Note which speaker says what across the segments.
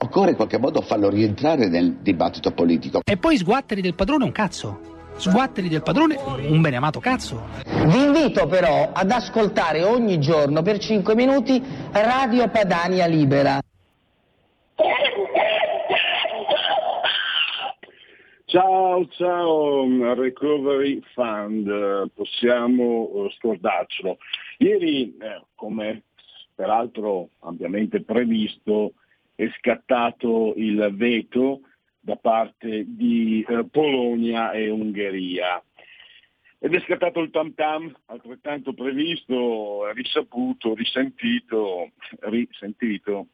Speaker 1: Occorre in qualche modo farlo rientrare nel dibattito politico.
Speaker 2: E poi sguatteri del padrone un cazzo. Sguatteri del padrone un beneamato cazzo.
Speaker 3: Vi invito però ad ascoltare ogni giorno per 5 minuti Radio Padania Libera.
Speaker 4: Ciao, ciao, Recovery Fund, possiamo scordarcelo. Ieri, eh, come peraltro ampiamente previsto, è scattato il veto da parte di eh, Polonia e Ungheria. Ed è scattato il tam tam, altrettanto previsto, risaputo, risentito, risentito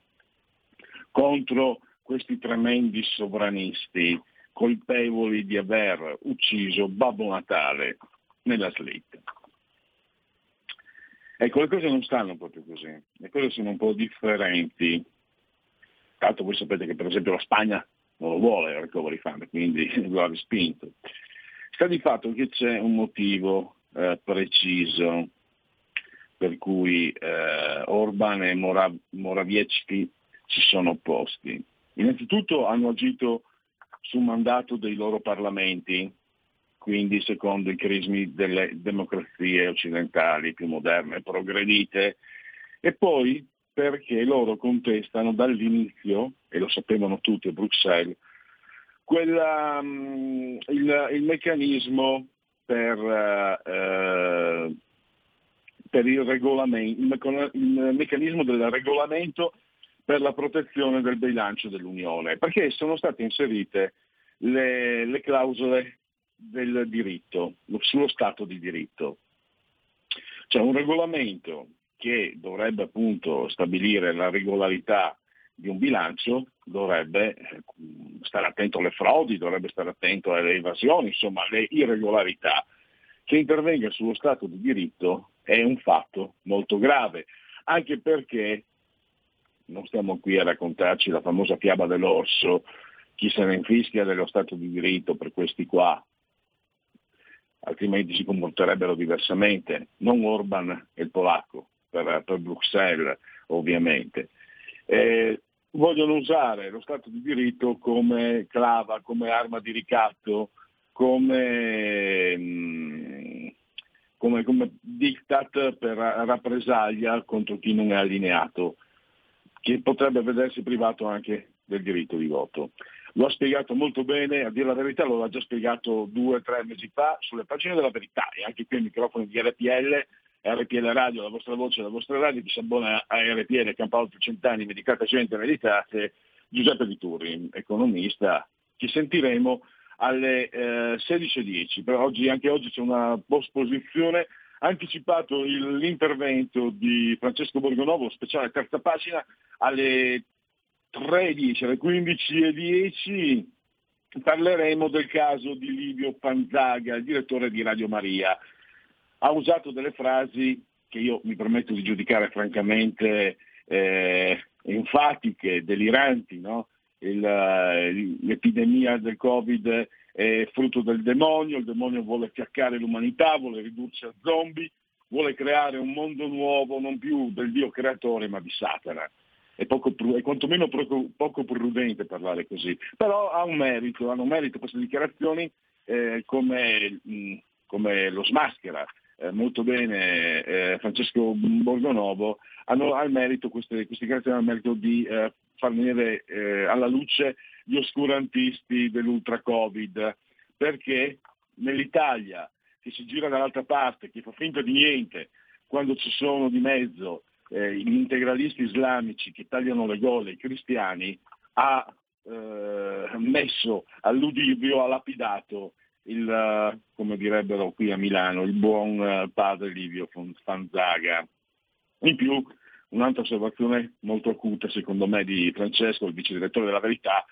Speaker 4: contro questi tremendi sovranisti colpevoli di aver ucciso Babbo Natale nella slitta. Ecco, le cose non stanno proprio così, le cose sono un po' differenti. L'altro voi sapete che per esempio la Spagna non lo vuole il recovery fund, quindi lo ha respinto. Sta di fatto che c'è un motivo eh, preciso per cui eh, Orban e Morav- Morawiecki si sono opposti. Innanzitutto hanno agito su mandato dei loro parlamenti, quindi secondo i crismi delle democrazie occidentali più moderne e progredite, e poi perché loro contestano dall'inizio, e lo sapevano tutti a Bruxelles, quella, um, il, il, meccanismo per, uh, per il, il, il meccanismo del regolamento per la protezione del bilancio dell'Unione, perché sono state inserite le, le clausole del diritto, sullo Stato di diritto. C'è un regolamento che dovrebbe appunto stabilire la regolarità di un bilancio, dovrebbe eh, stare attento alle frodi, dovrebbe stare attento alle evasioni, insomma alle irregolarità. Che intervenga sullo Stato di diritto è un fatto molto grave, anche perché non stiamo qui a raccontarci la famosa fiaba dell'orso, chi se ne infischia dello Stato di diritto per questi qua, altrimenti si comporterebbero diversamente, non Orban e il polacco, per, per Bruxelles ovviamente. Eh, vogliono usare lo Stato di diritto come clava, come arma di ricatto, come, mm, come, come diktat per rappresaglia contro chi non è allineato, che potrebbe vedersi privato anche del diritto di voto. Lo ha spiegato molto bene, a dire la verità lo ha già spiegato due o tre mesi fa sulle pagine della verità e anche qui ai microfoni di RPL, RPL Radio, la vostra voce, la vostra radio, chi si abbona a RPL, campa oltre cent'anni, medicata gente, meditate, Giuseppe Di Turri, economista, ci sentiremo alle eh, 16.10, però oggi, anche oggi c'è una posposizione anticipato il, l'intervento di Francesco Borgonovo, speciale terza pagina, alle 13 alle 15.10 parleremo del caso di Livio Panzaga, direttore di Radio Maria. Ha usato delle frasi che io mi permetto di giudicare francamente eh, enfatiche, deliranti. No? Il, l'epidemia del Covid è frutto del demonio, il demonio vuole fiaccare l'umanità, vuole ridurci a zombie, vuole creare un mondo nuovo non più del Dio creatore ma di Satana è, poco, è quantomeno poco, prudente parlare così, però ha un merito, hanno merito queste dichiarazioni eh, come, mh, come, lo smaschera, eh, molto bene eh, Francesco Borgonovo, hanno al merito, queste, queste grazie hanno il merito di eh, far venire eh, alla luce gli oscurantisti dell'ultra Covid, perché nell'Italia che si gira dall'altra parte, che fa finta di niente, quando ci sono di mezzo eh, gli integralisti islamici che tagliano le gole ai cristiani, ha messo all'udibrio, ha lapidato il, come direbbero qui a Milano, il buon eh, padre Livio Fanzaga. In più, un'altra osservazione molto acuta, secondo me, di Francesco, il vice direttore della Verità.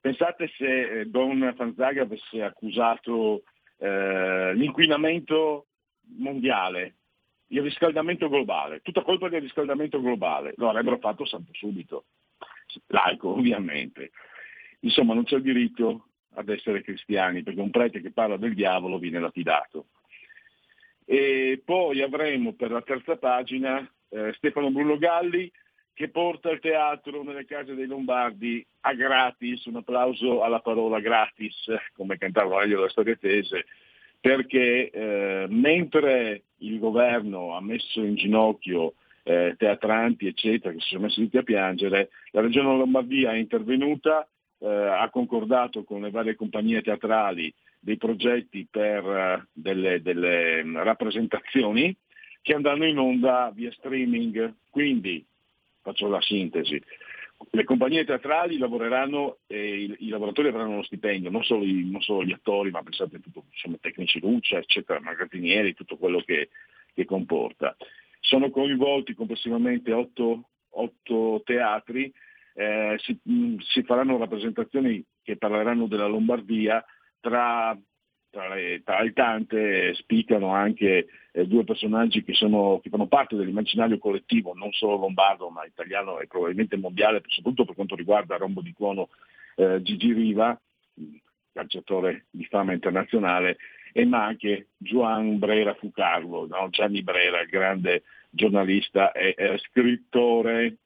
Speaker 4: Pensate se eh, Don Fanzaga avesse accusato eh, l'inquinamento mondiale, il riscaldamento globale, tutta colpa del riscaldamento globale, lo avrebbero fatto subito, laico ovviamente. Insomma, non c'è il diritto ad essere cristiani, perché un prete che parla del diavolo viene lapidato. E poi avremo per la terza pagina eh, Stefano Bruno Galli che porta il teatro nelle case dei Lombardi a gratis, un applauso alla parola gratis, come cantava Aurelio della Storia Tese, perché eh, mentre il governo ha messo in ginocchio eh, teatranti, eccetera, che si sono messi tutti a piangere, la Regione Lombardia è intervenuta, eh, ha concordato con le varie compagnie teatrali dei progetti per eh, delle, delle rappresentazioni che andranno in onda via streaming. Quindi, faccio la sintesi, le compagnie teatrali lavoreranno e i, i lavoratori avranno uno stipendio, non solo, i, non solo, gli attori, ma pensate tutto, insomma, tecnici luce, eccetera, magazzinieri, tutto quello che, che comporta. Sono coinvolti complessivamente otto, otto teatri eh, si, mh, mm, si, faranno rappresentazioni che parleranno della Lombardia, tra, tra, le, tra le, tante spiccano anche eh, due personaggi che, sono, che, fanno parte dell'immaginario collettivo, non solo lombardo ma italiano e probabilmente mondiale, soprattutto per quanto riguarda Rombo di Cuono eh, Gigi Riva, calciatore di fama internazionale, e ma anche Juan Brera Fucarlo, no? Gianni Brera, il grande giornalista e, e scrittore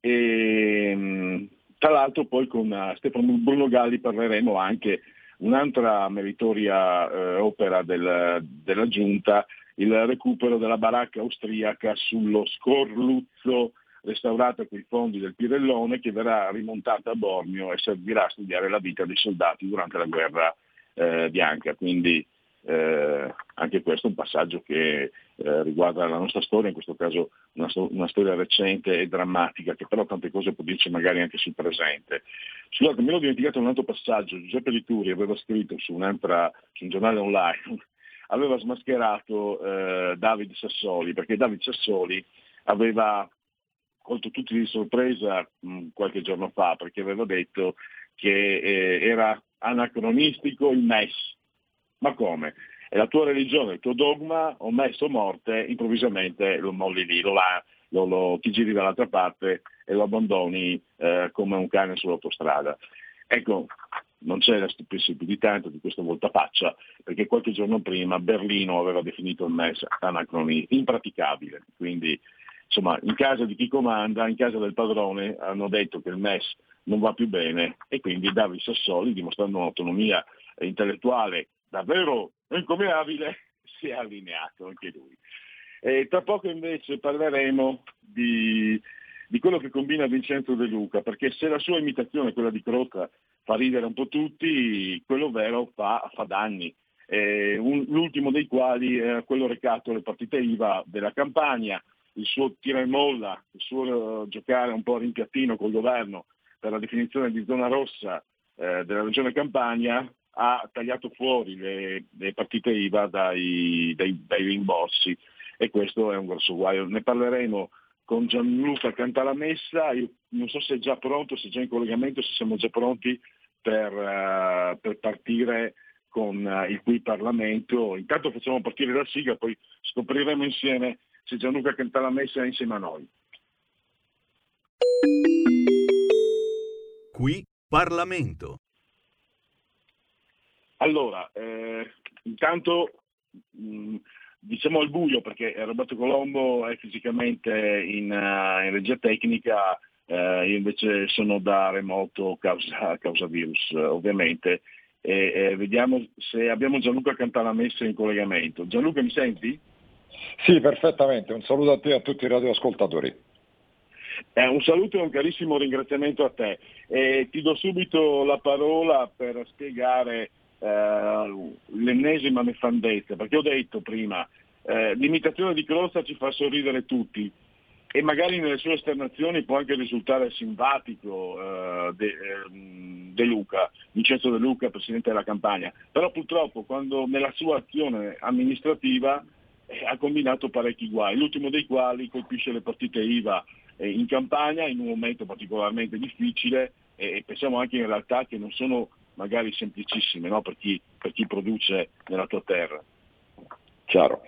Speaker 4: e, ehm, tra l'altro poi con uh, Stefano Bruno Galli parleremo anche un'altra meritoria eh, opera del, della Giunta, il recupero della baracca austriaca sullo Scorluzzo restaurata con i fondi del Pirellone che verrà rimontata a Bormio e servirà a studiare la vita dei soldati durante la guerra eh, bianca. Quindi eh, anche questo è un passaggio che eh, riguarda la nostra storia, in questo caso una, una, storia recente e drammatica, che però tante cose può dirci magari anche sul presente. Scusate, mi ero dimenticato un altro passaggio, Giuseppe Lituri aveva scritto su, su un giornale online, aveva smascherato eh, David Sassoli, perché David Sassoli aveva colto tutti di sorpresa mh, qualche giorno fa, perché aveva detto che eh, era anacronistico il MES, ma come? È la tua religione, il tuo dogma, ho messo morte, improvvisamente lo molli lì, lo, lo, lo ti giri dall'altra parte e lo abbandoni eh, come un cane sull'autostrada. Ecco, non c'è stupirsi più di questa voltapaccia, perché qualche giorno prima Berlino aveva definito il MES anacronistico, impraticabile. Quindi, insomma, in casa di chi comanda, in casa del padrone, hanno detto che il MES non va più bene e quindi Davide Sassoli, dimostrando un'autonomia intellettuale davvero incommenabile, si è allineato anche lui. E tra poco invece parleremo di, di, quello che combina Vincenzo De Luca, perché se la sua imitazione, quella di Crota, fa ridere un po' tutti, quello vero fa, fa danni. Eh, un, l'ultimo dei quali è quello recato alle partite IVA della campagna, il suo tira e molla, il suo uh, giocare un po' a rimpiattino col governo per la definizione di zona rossa eh, della regione Campania, ha tagliato fuori le, le partite IVA dai, dai, dai, rimborsi e questo è un grosso guaio. Ne parleremo con Gianluca Cantalamessa, io non so se è già pronto, se è già in collegamento, se siamo già pronti per, uh, per partire con uh, il qui Parlamento. Intanto facciamo partire la sigla, poi scopriremo insieme se Gianluca Cantalamessa è insieme a noi.
Speaker 5: Qui Parlamento.
Speaker 4: Allora, eh, intanto mh, diciamo al buio perché Roberto Colombo è fisicamente in, uh, in regia tecnica, eh, io invece sono da remoto causa, causa virus ovviamente e, e vediamo se abbiamo Gianluca Cantalamessa in collegamento. Gianluca mi senti?
Speaker 6: Sì, perfettamente. Un saluto a te e a tutti i radioascoltatori.
Speaker 4: Eh, un saluto e un carissimo ringraziamento a te. Eh, ti do subito la parola per spiegare eh, l'ennesima nefandezza, perché ho detto prima, eh, l'imitazione di Crozza ci fa sorridere tutti e magari nelle sue esternazioni può anche risultare simpatico eh, De, ehm, De, Luca, Vincenzo De Luca, Presidente della campagna, però purtroppo quando nella sua azione amministrativa eh, ha combinato parecchi guai, l'ultimo dei quali colpisce le partite IVA eh, in campagna in un momento particolarmente difficile e pensiamo anche in realtà che non sono magari semplicissime no? per, chi, per chi produce nella tua terra.
Speaker 6: Chiaro.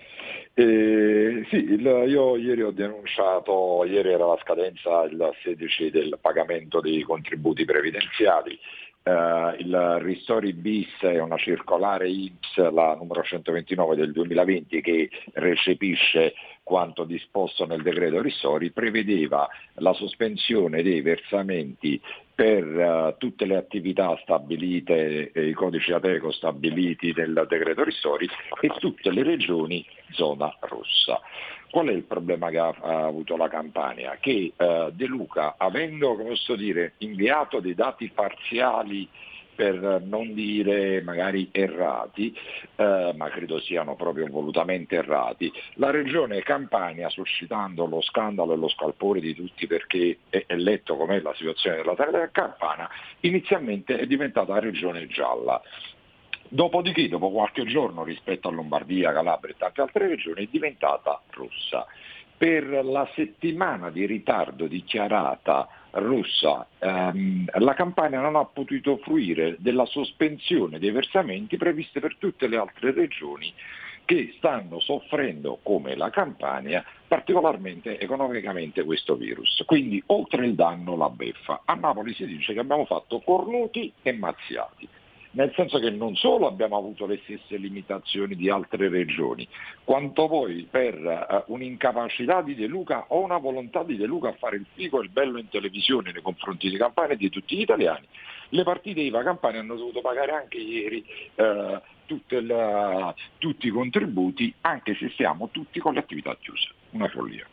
Speaker 6: Eh, sì, il, io ieri ho denunciato, ieri era la scadenza il 16 del pagamento dei contributi previdenziali, Uh, il Ristori bis è una circolare IPS, la numero 129 del 2020, che recepisce quanto disposto nel decreto Ristori, prevedeva la sospensione dei versamenti per uh, tutte le attività stabilite, eh, i codici ATECO stabiliti nel decreto Ristori e tutte le regioni zona rossa. Qual è il problema che ha, ha avuto la Campania? Che eh, De Luca, avendo dire, inviato dei dati parziali per non dire magari errati, eh, ma credo siano proprio volutamente errati, la regione Campania, suscitando lo scandalo e lo scalpore di tutti perché è, è letto com'è la situazione della terra campana, inizialmente è diventata regione gialla. Dopodiché, dopo qualche giorno rispetto a Lombardia, Calabria e tante altre regioni, è diventata rossa. Per la settimana di ritardo dichiarata russa, ehm, la Campania non ha potuto fruire della sospensione dei versamenti previste per tutte le altre regioni che stanno soffrendo, come la Campania, particolarmente economicamente questo virus. Quindi oltre il danno la beffa. A Napoli si dice che abbiamo fatto cornuti e mazziati nel senso che non solo abbiamo avuto le stesse limitazioni di altre regioni, quanto poi per uh, un'incapacità di De Luca o una volontà di De Luca a fare il figo e il bello in televisione nei confronti di Campania e di tutti gli italiani, le partite IVA Campania hanno dovuto pagare anche ieri uh, la, tutti i contributi, anche se siamo tutti con le attività chiuse. Una follia.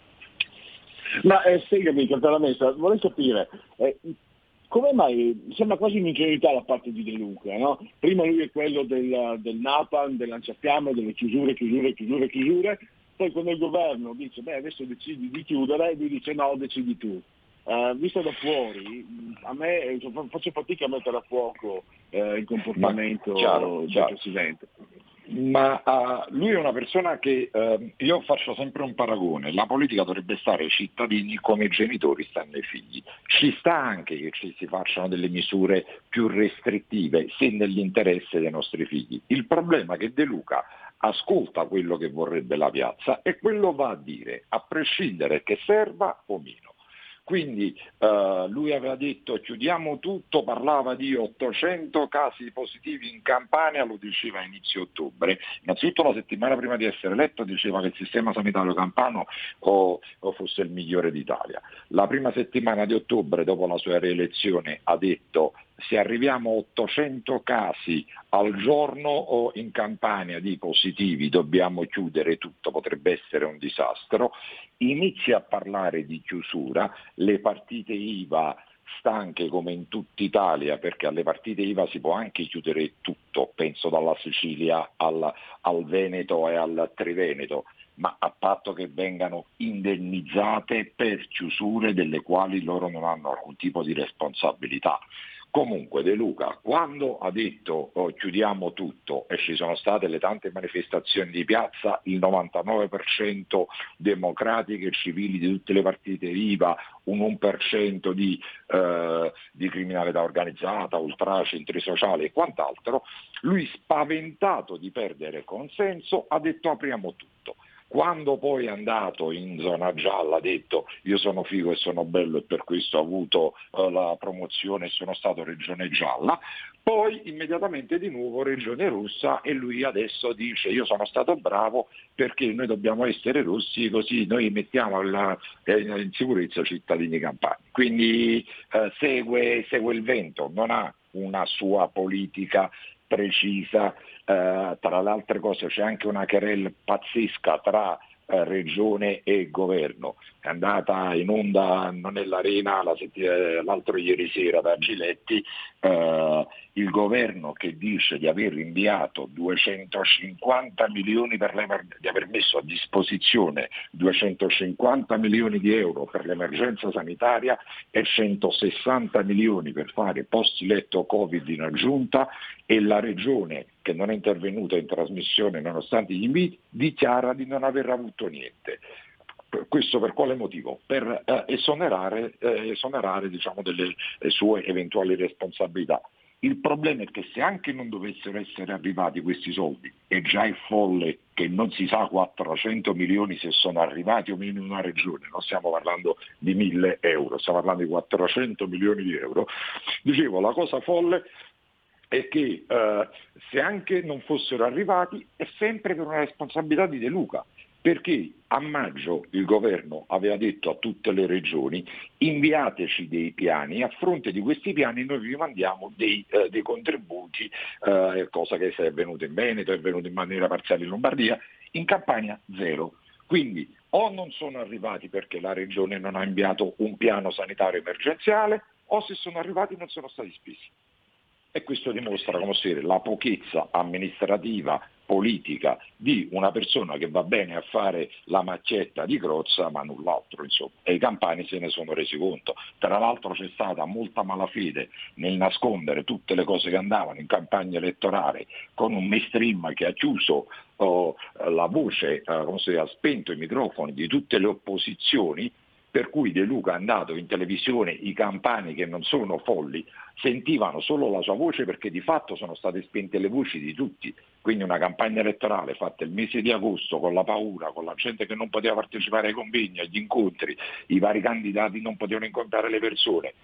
Speaker 4: Ma eh, spiegami, Cantalamessa, vorrei capire, eh, come mai sembra quasi un'ingenuità da parte di De Luca, no? Prima lui è quello del, del Napalm, del lanciafiamme, delle chiusure, chiusure, chiusure, chiusure, poi quando il governo dice beh adesso decidi di chiudere, lui dice no, decidi tu. Uh, visto da fuori, a me faccio fatica a mettere a fuoco uh, il comportamento chiaro, del chiaro. Presidente
Speaker 6: ma uh, lui è una persona che uh, io faccio sempre un paragone, la politica dovrebbe stare ai cittadini come i genitori stanno ai figli, ci sta anche che ci si facciano delle misure più restrittive se nell'interesse dei nostri figli. Il problema è che De Luca ascolta quello che vorrebbe la piazza e quello va a dire, a prescindere che serva o meno. Quindi eh, lui aveva detto chiudiamo tutto, parlava di 800 casi positivi in Campania, lo diceva a inizio ottobre. Innanzitutto la settimana prima di essere eletto diceva che il sistema sanitario campano o, o fosse il migliore d'Italia. La prima settimana di ottobre, dopo la sua rielezione, ha detto se arriviamo a 800 casi al giorno o in Campania di positivi dobbiamo chiudere tutto, potrebbe essere un disastro, inizia a parlare di chiusura, le partite IVA stanche come in tutta Italia, perché alle partite IVA si può anche chiudere tutto, penso dalla Sicilia al, al Veneto e al Triveneto, ma a patto che vengano indennizzate per chiusure delle quali loro non hanno alcun tipo di responsabilità. Comunque De Luca, quando ha detto oh, chiudiamo tutto e ci sono state le tante manifestazioni di piazza, il 99% democratiche e civili di tutte le partite IVA, un 1% di, eh, di criminalità organizzata, ultra centri sociali e quant'altro, lui spaventato di perdere consenso ha detto apriamo tutto. Quando poi è andato in zona gialla ha detto io sono figo e sono bello e per questo ho avuto uh, la promozione e sono stato regione gialla, poi immediatamente di nuovo regione rossa e lui adesso dice io sono stato bravo perché noi dobbiamo essere rossi così noi mettiamo la, eh, in sicurezza cittadini campani. Quindi eh, segue, segue il vento, non ha una sua politica precisa, eh, tra le altre cose c'è anche una querel pazzesca tra eh, regione e governo. È andata in onda nell'arena eh, l'altro ieri sera da Giletti eh, il governo che dice di aver inviato 250 milioni di aver messo a disposizione 250 milioni di euro per l'emergenza sanitaria e 160 milioni per fare posti letto Covid in aggiunta e la regione che non è intervenuta in trasmissione nonostante gli inviti dichiara di non aver avuto niente. Questo per quale motivo? Per eh, esonerare, eh, esonerare diciamo, delle sue eventuali responsabilità. Il problema è che se anche non dovessero essere arrivati questi soldi, e già è folle che non si sa 400 milioni se sono arrivati o meno in una regione, non stiamo parlando di 1000 euro, stiamo parlando di 400 milioni di euro, dicevo la cosa folle è che eh, se anche non fossero arrivati è sempre per una responsabilità di De Luca perché a maggio il governo aveva detto a tutte le regioni inviateci dei piani a fronte di questi piani noi vi mandiamo dei, eh, dei contributi, eh, cosa che è avvenuta in Veneto, è avvenuta in maniera parziale in Lombardia, in Campania zero. Quindi o non sono arrivati perché la regione non ha inviato un piano sanitario emergenziale o se sono arrivati non sono stati spesi. E questo dimostra, come si dire, la pochezza amministrativa politica di una persona che va bene a fare la macchietta di Crozza ma null'altro insomma. e i campani se ne sono resi conto. Tra l'altro c'è stata molta malafede nel nascondere tutte le cose che andavano in campagna elettorale con un mainstream che ha chiuso oh, la voce, eh, ha spento i microfoni di tutte le opposizioni per cui De Luca è andato in televisione, i campani che non sono folli sentivano solo la sua voce perché di fatto sono state spente le voci di tutti, quindi una campagna elettorale fatta il mese di agosto con la paura, con la gente che non poteva partecipare ai convegni, agli incontri, i vari candidati non potevano incontrare le persone.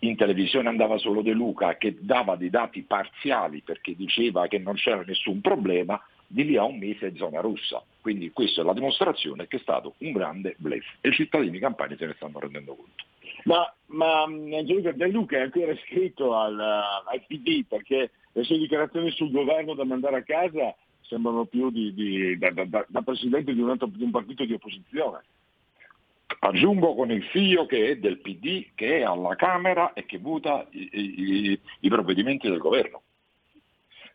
Speaker 6: In televisione andava solo De Luca che dava dei dati parziali perché diceva che non c'era nessun problema, di lì a un mese è zona rossa. Quindi questa è la dimostrazione che è stato un grande blef e i cittadini campani se ne stanno rendendo conto.
Speaker 4: Ma, ma Gianluca De Luca è ancora iscritto al, al, PD perché le sue dichiarazioni sul governo da mandare a casa sembrano più di, di, da, da, da, presidente di un, altro, di un partito di opposizione.
Speaker 6: Aggiungo con il figlio che è del PD, che è alla Camera e che vota i, i, i provvedimenti del governo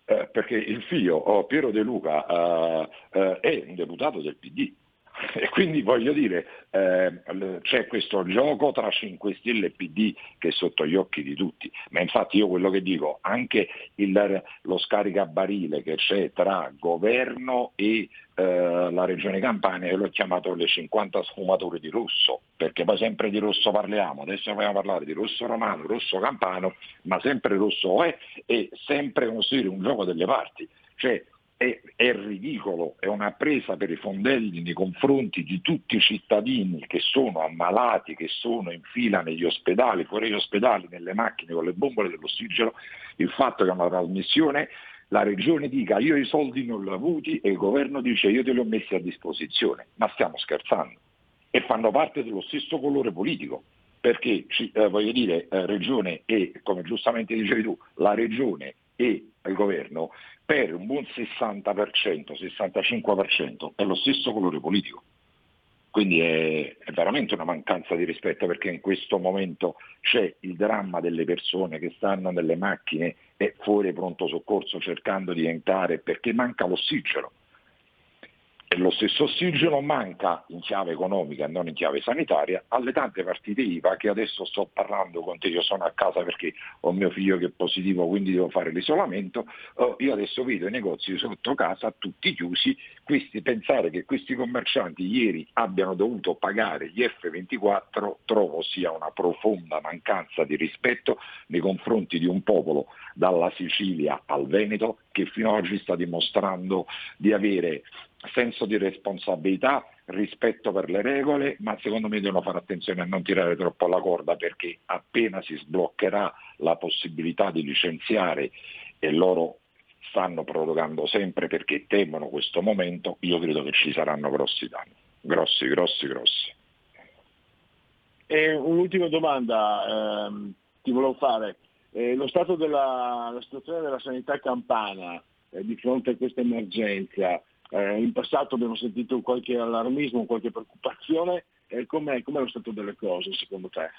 Speaker 6: eh, perché il figlio oh, Piero De Luca eh, eh, è un deputato del PD. E quindi voglio dire, eh, c'è questo gioco tra 5 Stelle e PD che è sotto gli occhi di tutti, ma infatti io quello che dico, anche il, lo scaricabarile che c'è tra governo e eh, la regione Campania, io l'ho chiamato le 50 sfumature di rosso, perché poi sempre di rosso parliamo, adesso vogliamo parlare di rosso romano, rosso campano, ma sempre rosso è e sempre un, un gioco delle parti. Cioè, è, è, ridicolo, è una presa per i fondelli nei confronti di tutti i cittadini che sono ammalati, che sono in fila negli ospedali, fuori gli ospedali, nelle macchine con le bombole dell'ossigeno, il fatto che una trasmissione la regione dica io i soldi non li ho avuti e il governo dice io te li ho messi a disposizione, ma stiamo scherzando. E fanno parte dello stesso colore politico perché eh, voglio dire eh, regione e come giustamente dicevi tu la regione e il governo per un buon 60%, 65% è lo stesso colore politico. Quindi è, è, veramente una mancanza di rispetto perché in questo momento c'è il dramma delle persone che stanno nelle macchine e fuori pronto soccorso cercando di entrare perché manca l'ossigeno. E lo stesso ossigeno manca in chiave economica e non in chiave sanitaria alle tante partite IVA che adesso sto parlando con te, io sono a casa perché ho mio figlio che è positivo quindi devo fare l'isolamento, oh, io adesso vedo i negozi sotto casa tutti chiusi, questi, pensare che questi commercianti ieri abbiano dovuto pagare gli F24 trovo sia una profonda mancanza di rispetto nei confronti di un popolo dalla Sicilia al Veneto che fino ad oggi sta dimostrando di avere senso di responsabilità, rispetto per le regole, ma secondo me devono fare attenzione a non tirare troppo la corda perché appena si sbloccherà la possibilità di licenziare e loro stanno prorogando sempre perché temono questo momento, io credo che ci saranno grossi danni, grossi, grossi, grossi.
Speaker 4: E un'ultima domanda ehm, ti volevo fare. eh, lo stato della la situazione della sanità campana eh, di fronte a questa emergenza, eh, in passato abbiamo sentito qualche allarmismo, qualche preoccupazione, com'è, com'è lo stato delle cose secondo te?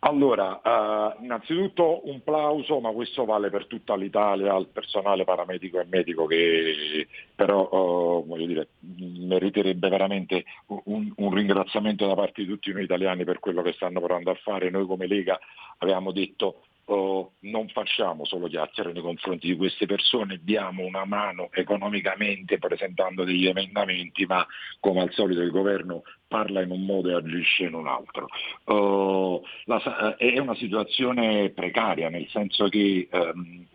Speaker 6: Allora, eh, innanzitutto un plauso, ma questo vale per tutta l'Italia, al personale paramedico e medico che però eh, dire, meriterebbe veramente un, un, ringraziamento da parte di tutti noi italiani per quello che stanno provando a fare. Noi come Lega avevamo detto oh, non facciamo solo chiacchiere nei confronti di queste persone, diamo una mano economicamente presentando degli emendamenti, ma come al solito il governo parla in un modo e agisce in un altro. Uh, la, è una situazione precaria, nel senso che um,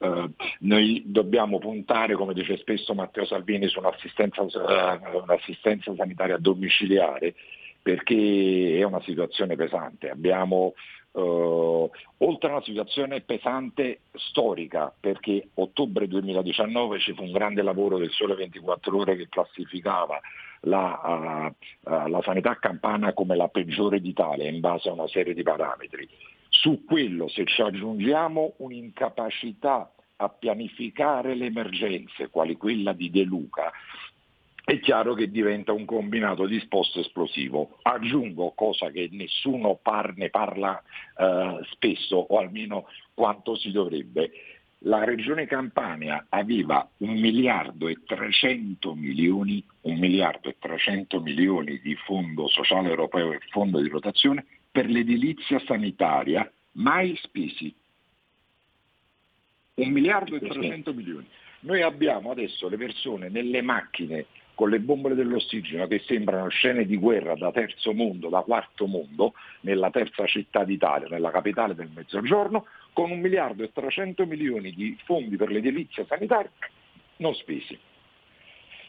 Speaker 6: Uh, noi dobbiamo puntare, come dice spesso Matteo Salvini, su un'assistenza, uh, un'assistenza sanitaria domiciliare perché è una situazione pesante. Abbiamo Uh, oltre a una situazione pesante storica, perché ottobre 2019 ci fu un grande lavoro del Sole 24 Ore che classificava la, uh, uh, la sanità campana come la peggiore d'Italia in base a una serie di parametri. Su quello, se ci aggiungiamo un'incapacità a pianificare le emergenze, quali quella di De Luca, è chiaro che diventa un combinato disposto esplosivo. Aggiungo, cosa che nessuno par- ne parla eh, spesso, o almeno quanto si dovrebbe, la regione Campania aveva un miliardo e 300 milioni, un miliardo e 300 milioni di fondo sociale europeo e fondo di rotazione per l'edilizia sanitaria mai spesi. Un miliardo e 300 milioni. Noi abbiamo adesso le persone nelle macchine con le bombole dell'ossigeno che sembrano scene di guerra da terzo mondo, da quarto mondo, nella terza città d'Italia, nella capitale del Mezzogiorno, con un miliardo e 300 milioni di fondi per l'edilizia sanitaria non spesi.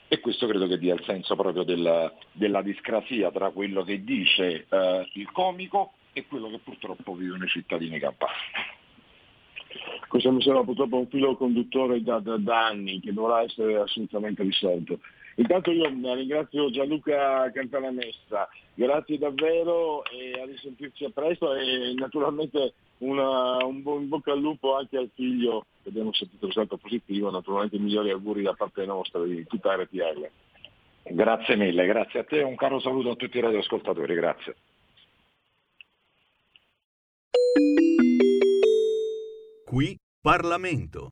Speaker 6: E questo credo che dia il senso proprio del, della discrasia tra quello che dice eh, il comico e quello che purtroppo vivono i cittadini campani.
Speaker 4: Questo mi sembra purtroppo un filo conduttore da, da, da anni che dovrà essere assolutamente risolto. Intanto io ringrazio Gianluca Cantalamessa, grazie davvero e a risentirci a presto e naturalmente una, un buon bocca al lupo anche al figlio che abbiamo sentito il salto positivo, naturalmente i migliori auguri da parte nostra di tutta RTL.
Speaker 6: Grazie mille, grazie a te e un caro saluto a tutti i radioascoltatori, grazie.
Speaker 5: Qui Parlamento.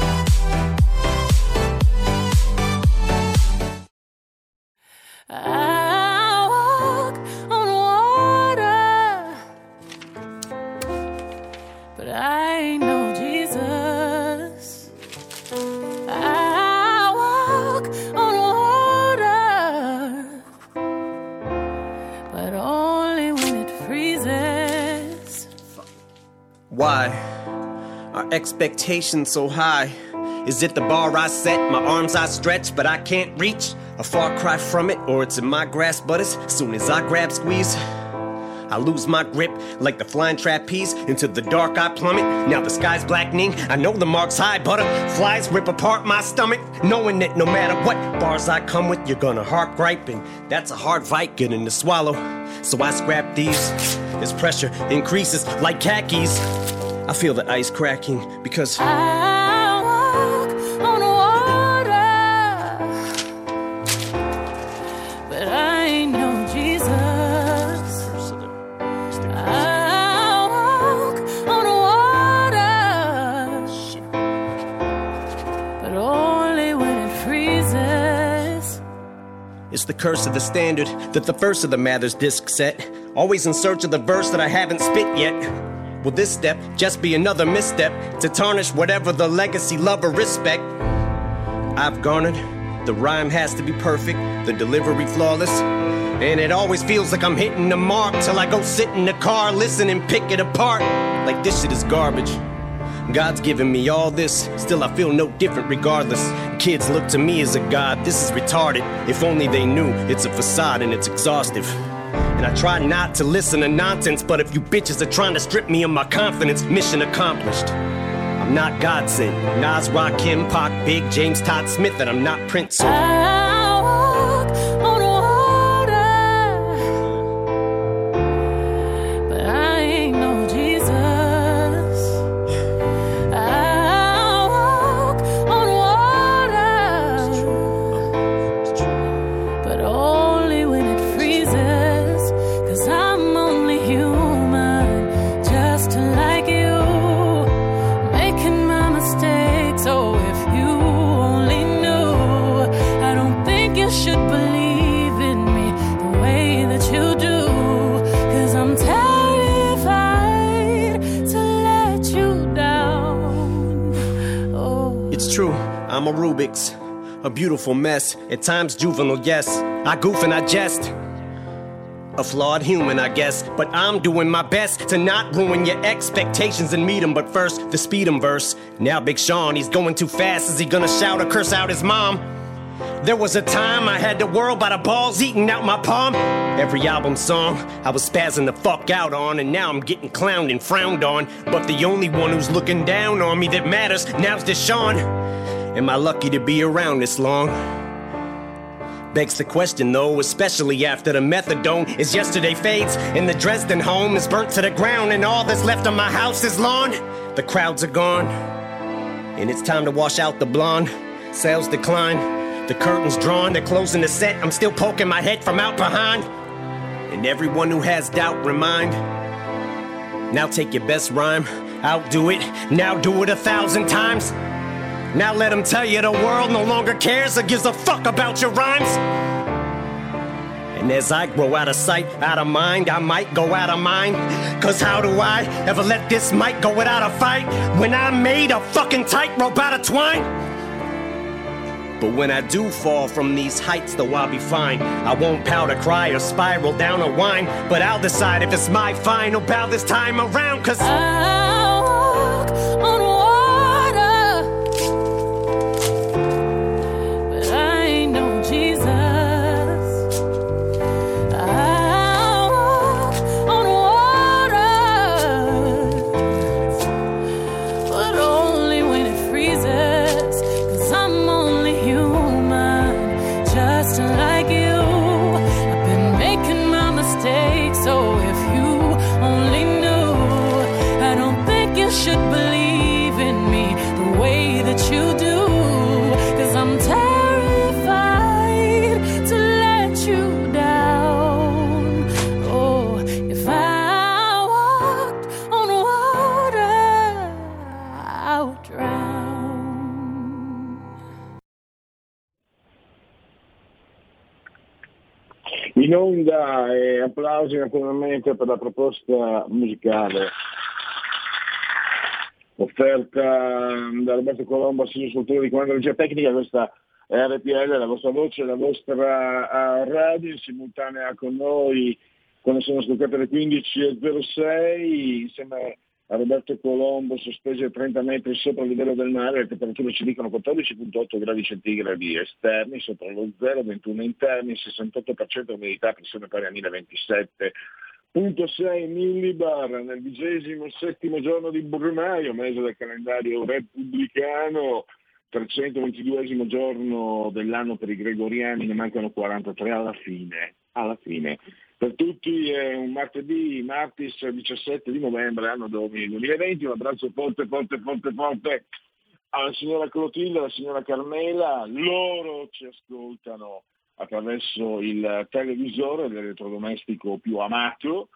Speaker 7: I walk on water, but I know Jesus. I walk on water, but only when it freezes.
Speaker 8: Why are expectations so high? Is it the bar I set, my arms I stretch, but I can't reach? A far cry from it, or it's in my grasp, but as soon as I grab squeeze, I lose my grip like the flying trapeze. Into the dark I plummet. Now the sky's blackening. I know the mark's high. Butterflies rip apart my stomach. Knowing that no matter what bars I come with, you're gonna harp gripe. And that's a hard fight getting to swallow. So I scrap these. This pressure increases like khakis. I feel the ice cracking because.
Speaker 7: I
Speaker 8: the curse of the standard that the first of the Mathers disc set. Always in search of the verse that I haven't spit yet. Will this step just be another misstep to tarnish whatever the legacy, love, or respect I've garnered? The rhyme has to be perfect, the delivery flawless. And it always feels like I'm hitting the mark till I go sit in the car, listen and pick it apart. Like this shit is garbage. God's given me all this, still I feel no different regardless. Kids look to me as a god, this is retarded. If only they knew it's a facade and it's exhaustive. And I try not to listen to nonsense, but if you bitches are trying to strip me of my confidence, mission accomplished. I'm not Godson. Nas, Rakim, Pac, Big, James, Todd Smith, and I'm not Prince. A beautiful mess, at times juvenile, yes. I goof and I jest. A flawed human, I guess, but I'm doing my best to not ruin your expectations and meet 'em. But first, the speed 'em verse. Now, Big Sean, he's going too fast. Is he gonna shout or curse out his mom? There was a time I had the world by the balls eating out my palm. Every album song I was spazzing the fuck out on, and now I'm getting clowned and frowned on. But the only one who's looking down on me that matters now's Deshaun. Am I lucky to be around this long? Begs the question though, especially after the methadone is yesterday fades and the Dresden home is burnt to the ground and all that's left of my house is lawn. The crowds are gone and it's time to wash out the blonde. Sales decline, the curtains drawn, they're closing the set. I'm still poking my head from out behind. And everyone who has doubt, remind. Now take your best rhyme, outdo it, now do it a thousand times. Now let them tell you the world no longer cares or gives a fuck about your rhymes. And as I grow out of sight, out of mind, I might go out of mind. Cause how do I ever let this mic go without a fight when I made a fucking tightrope out of twine? But when I do fall from these heights, though I'll be fine. I won't pout or cry or spiral down or whine, but I'll decide if it's my final bow this time around. Cause
Speaker 4: applausi naturalmente per la proposta musicale offerta da Roberto Colombo, assegno struttura di comando regia tecnica, questa è RPL, la vostra voce, la vostra eh, radio, in simultanea con noi quando sono scoccate le 15.06, insieme a Roberto Colombo, sospesi a 30 metri sopra il livello del mare, le temperature ci dicono 14.8 gradi centigradi esterni, sopra lo 0, 21 interni, 68% umidità, pressione pari a 1027.6 millibar nel vigesimo settimo giorno di Brumaio, mese del calendario repubblicano, 322 giorno dell'anno per i gregoriani, ne mancano 43 alla fine. Alla fine. Per tutti è un martedì, martis 17 di novembre, anno 2020, un abbraccio forte, forte, forte, forte alla signora Clotilde, alla signora Carmela, loro ci ascoltano attraverso il televisore, l'elettrodomestico più amato,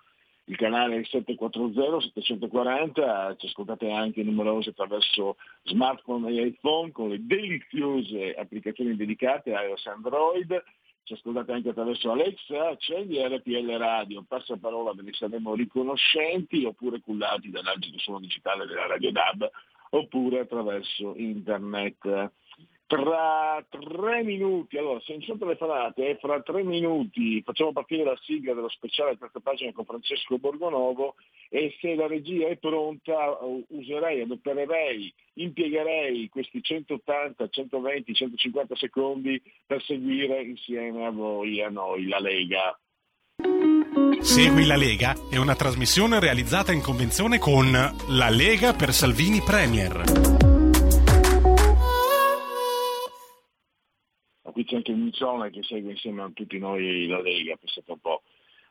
Speaker 4: il canale 740, 740, ci ascoltate anche numerosi attraverso smartphone e iPhone con le deliziose applicazioni dedicate a iOS Android, ci ascoltate anche attraverso Alexa, accendi RPL Radio, passa parola, ve ne saremo riconoscenti, oppure cullati dall'agito suono digitale della Radio DAB, oppure attraverso internet. Tra tre minuti, allora se non sono telefonate, fra tre minuti facciamo partire la sigla dello speciale terza pagina con Francesco Borgonovo e se la regia è pronta userei, adopererei, impiegherei questi 180, 120, 150 secondi per seguire insieme a voi, a noi, la Lega.
Speaker 9: Segui la Lega è una trasmissione realizzata in convenzione con La Lega per Salvini Premier.
Speaker 4: Qui c'è anche il Miccione che segue insieme a tutti noi la Lega, pensate un po'.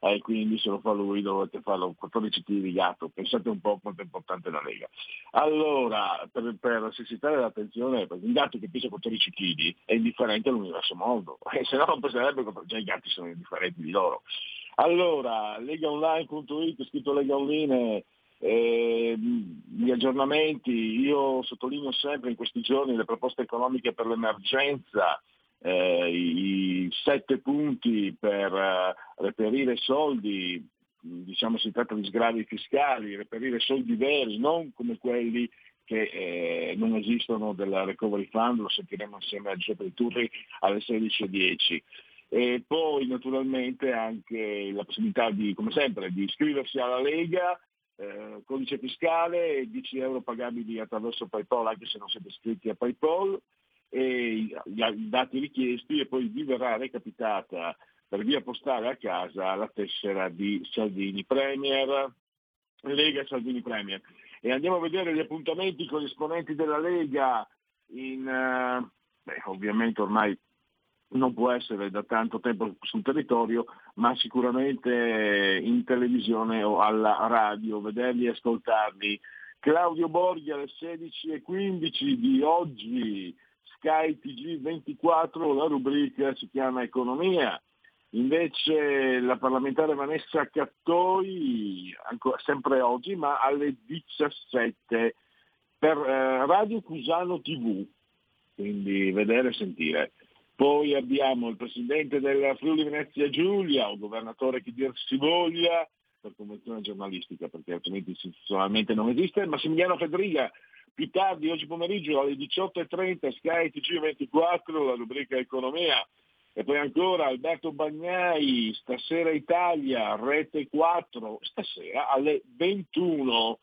Speaker 4: Eh, quindi se lo fa lui dovete farlo 14 kg di gatto, pensate un po' quanto è importante la Lega. Allora, per, per suscitare l'attenzione, un gatto che pesa 14 kg è indifferente all'universo mondo, e se no non peserebbe, già i gatti sono indifferenti di loro. Allora, legaonline.it, scritto Lega Online, eh, gli aggiornamenti, io sottolineo sempre in questi giorni le proposte economiche per l'emergenza, eh, i sette punti per uh, reperire soldi, diciamo si tratta di sgravi fiscali, reperire soldi veri, non come quelli che eh, non esistono della Recovery Fund, lo sentiremo insieme a Giuseppe Turri alle 16.10. E poi naturalmente anche la possibilità di, come sempre, di iscriversi alla Lega, eh, codice fiscale, 10 euro pagabili attraverso PayPal anche se non siete iscritti a PayPal, e i dati richiesti e poi vi verrà recapitata per via postale a casa la tessera di Salvini Premier, Lega Salvini Premier. E andiamo a vedere gli appuntamenti con gli esponenti della Lega in, eh, beh, ovviamente ormai non può essere da tanto tempo sul territorio, ma sicuramente in televisione o alla radio, vederli e ascoltarli. Claudio Borghi alle 16.15 di oggi Sky TG24 la rubrica si chiama Economia. Invece la parlamentare Vanessa Cattoi, ancora, sempre oggi, ma alle 17 per eh, Radio Cusano TV, quindi vedere e sentire. Poi abbiamo il presidente della Friuli Venezia Giulia, o governatore che dir si voglia, per convenzione giornalistica, perché altrimenti istituzionalmente non esiste, Massimiliano Fedriga, più tardi, oggi pomeriggio alle 18.30, Sky TG24, la rubrica Economia. E poi ancora Alberto Bagnai, stasera Italia, rete 4, stasera alle 21,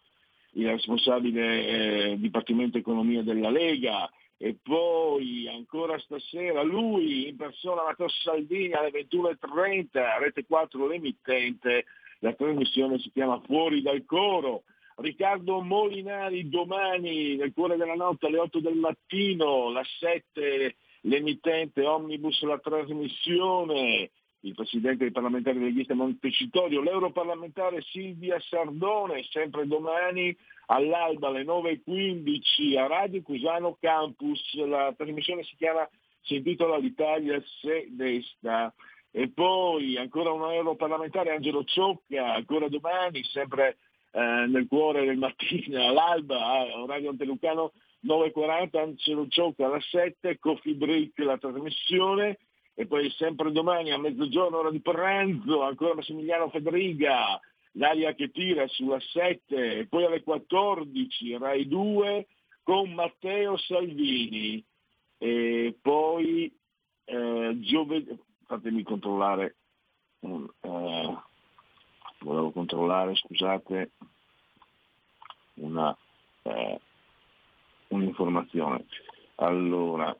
Speaker 4: il responsabile eh, Dipartimento Economia della Lega. E poi ancora stasera lui in persona Matteo Salvini alle 21.30, rete 4 l'emittente, la trasmissione si chiama Fuori dal coro. Riccardo Molinari domani nel cuore della notte alle 8 del mattino, la 7 l'emittente Omnibus la trasmissione, il presidente dei parlamentari leghista Montecitorio, l'europarlamentare Silvia Sardone, sempre domani all'alba alle 9.15 a Radio Cusano Campus, la trasmissione si chiama, si intitola L'Italia se desta. E poi ancora un europarlamentare Angelo Ciocca, ancora domani, sempre eh, nel cuore del mattino all'alba, a Radio Antelucano 9.40, Angelo Ciocca alla 7, Coffee Break la trasmissione e poi sempre domani a mezzogiorno ora di pranzo ancora Massimiliano Federiga, l'aria che tira sulla 7 e poi alle 14 Rai 2 con Matteo Salvini e poi eh, giovedì, fatemi controllare eh, volevo controllare, scusate, una, eh, un'informazione. Allora,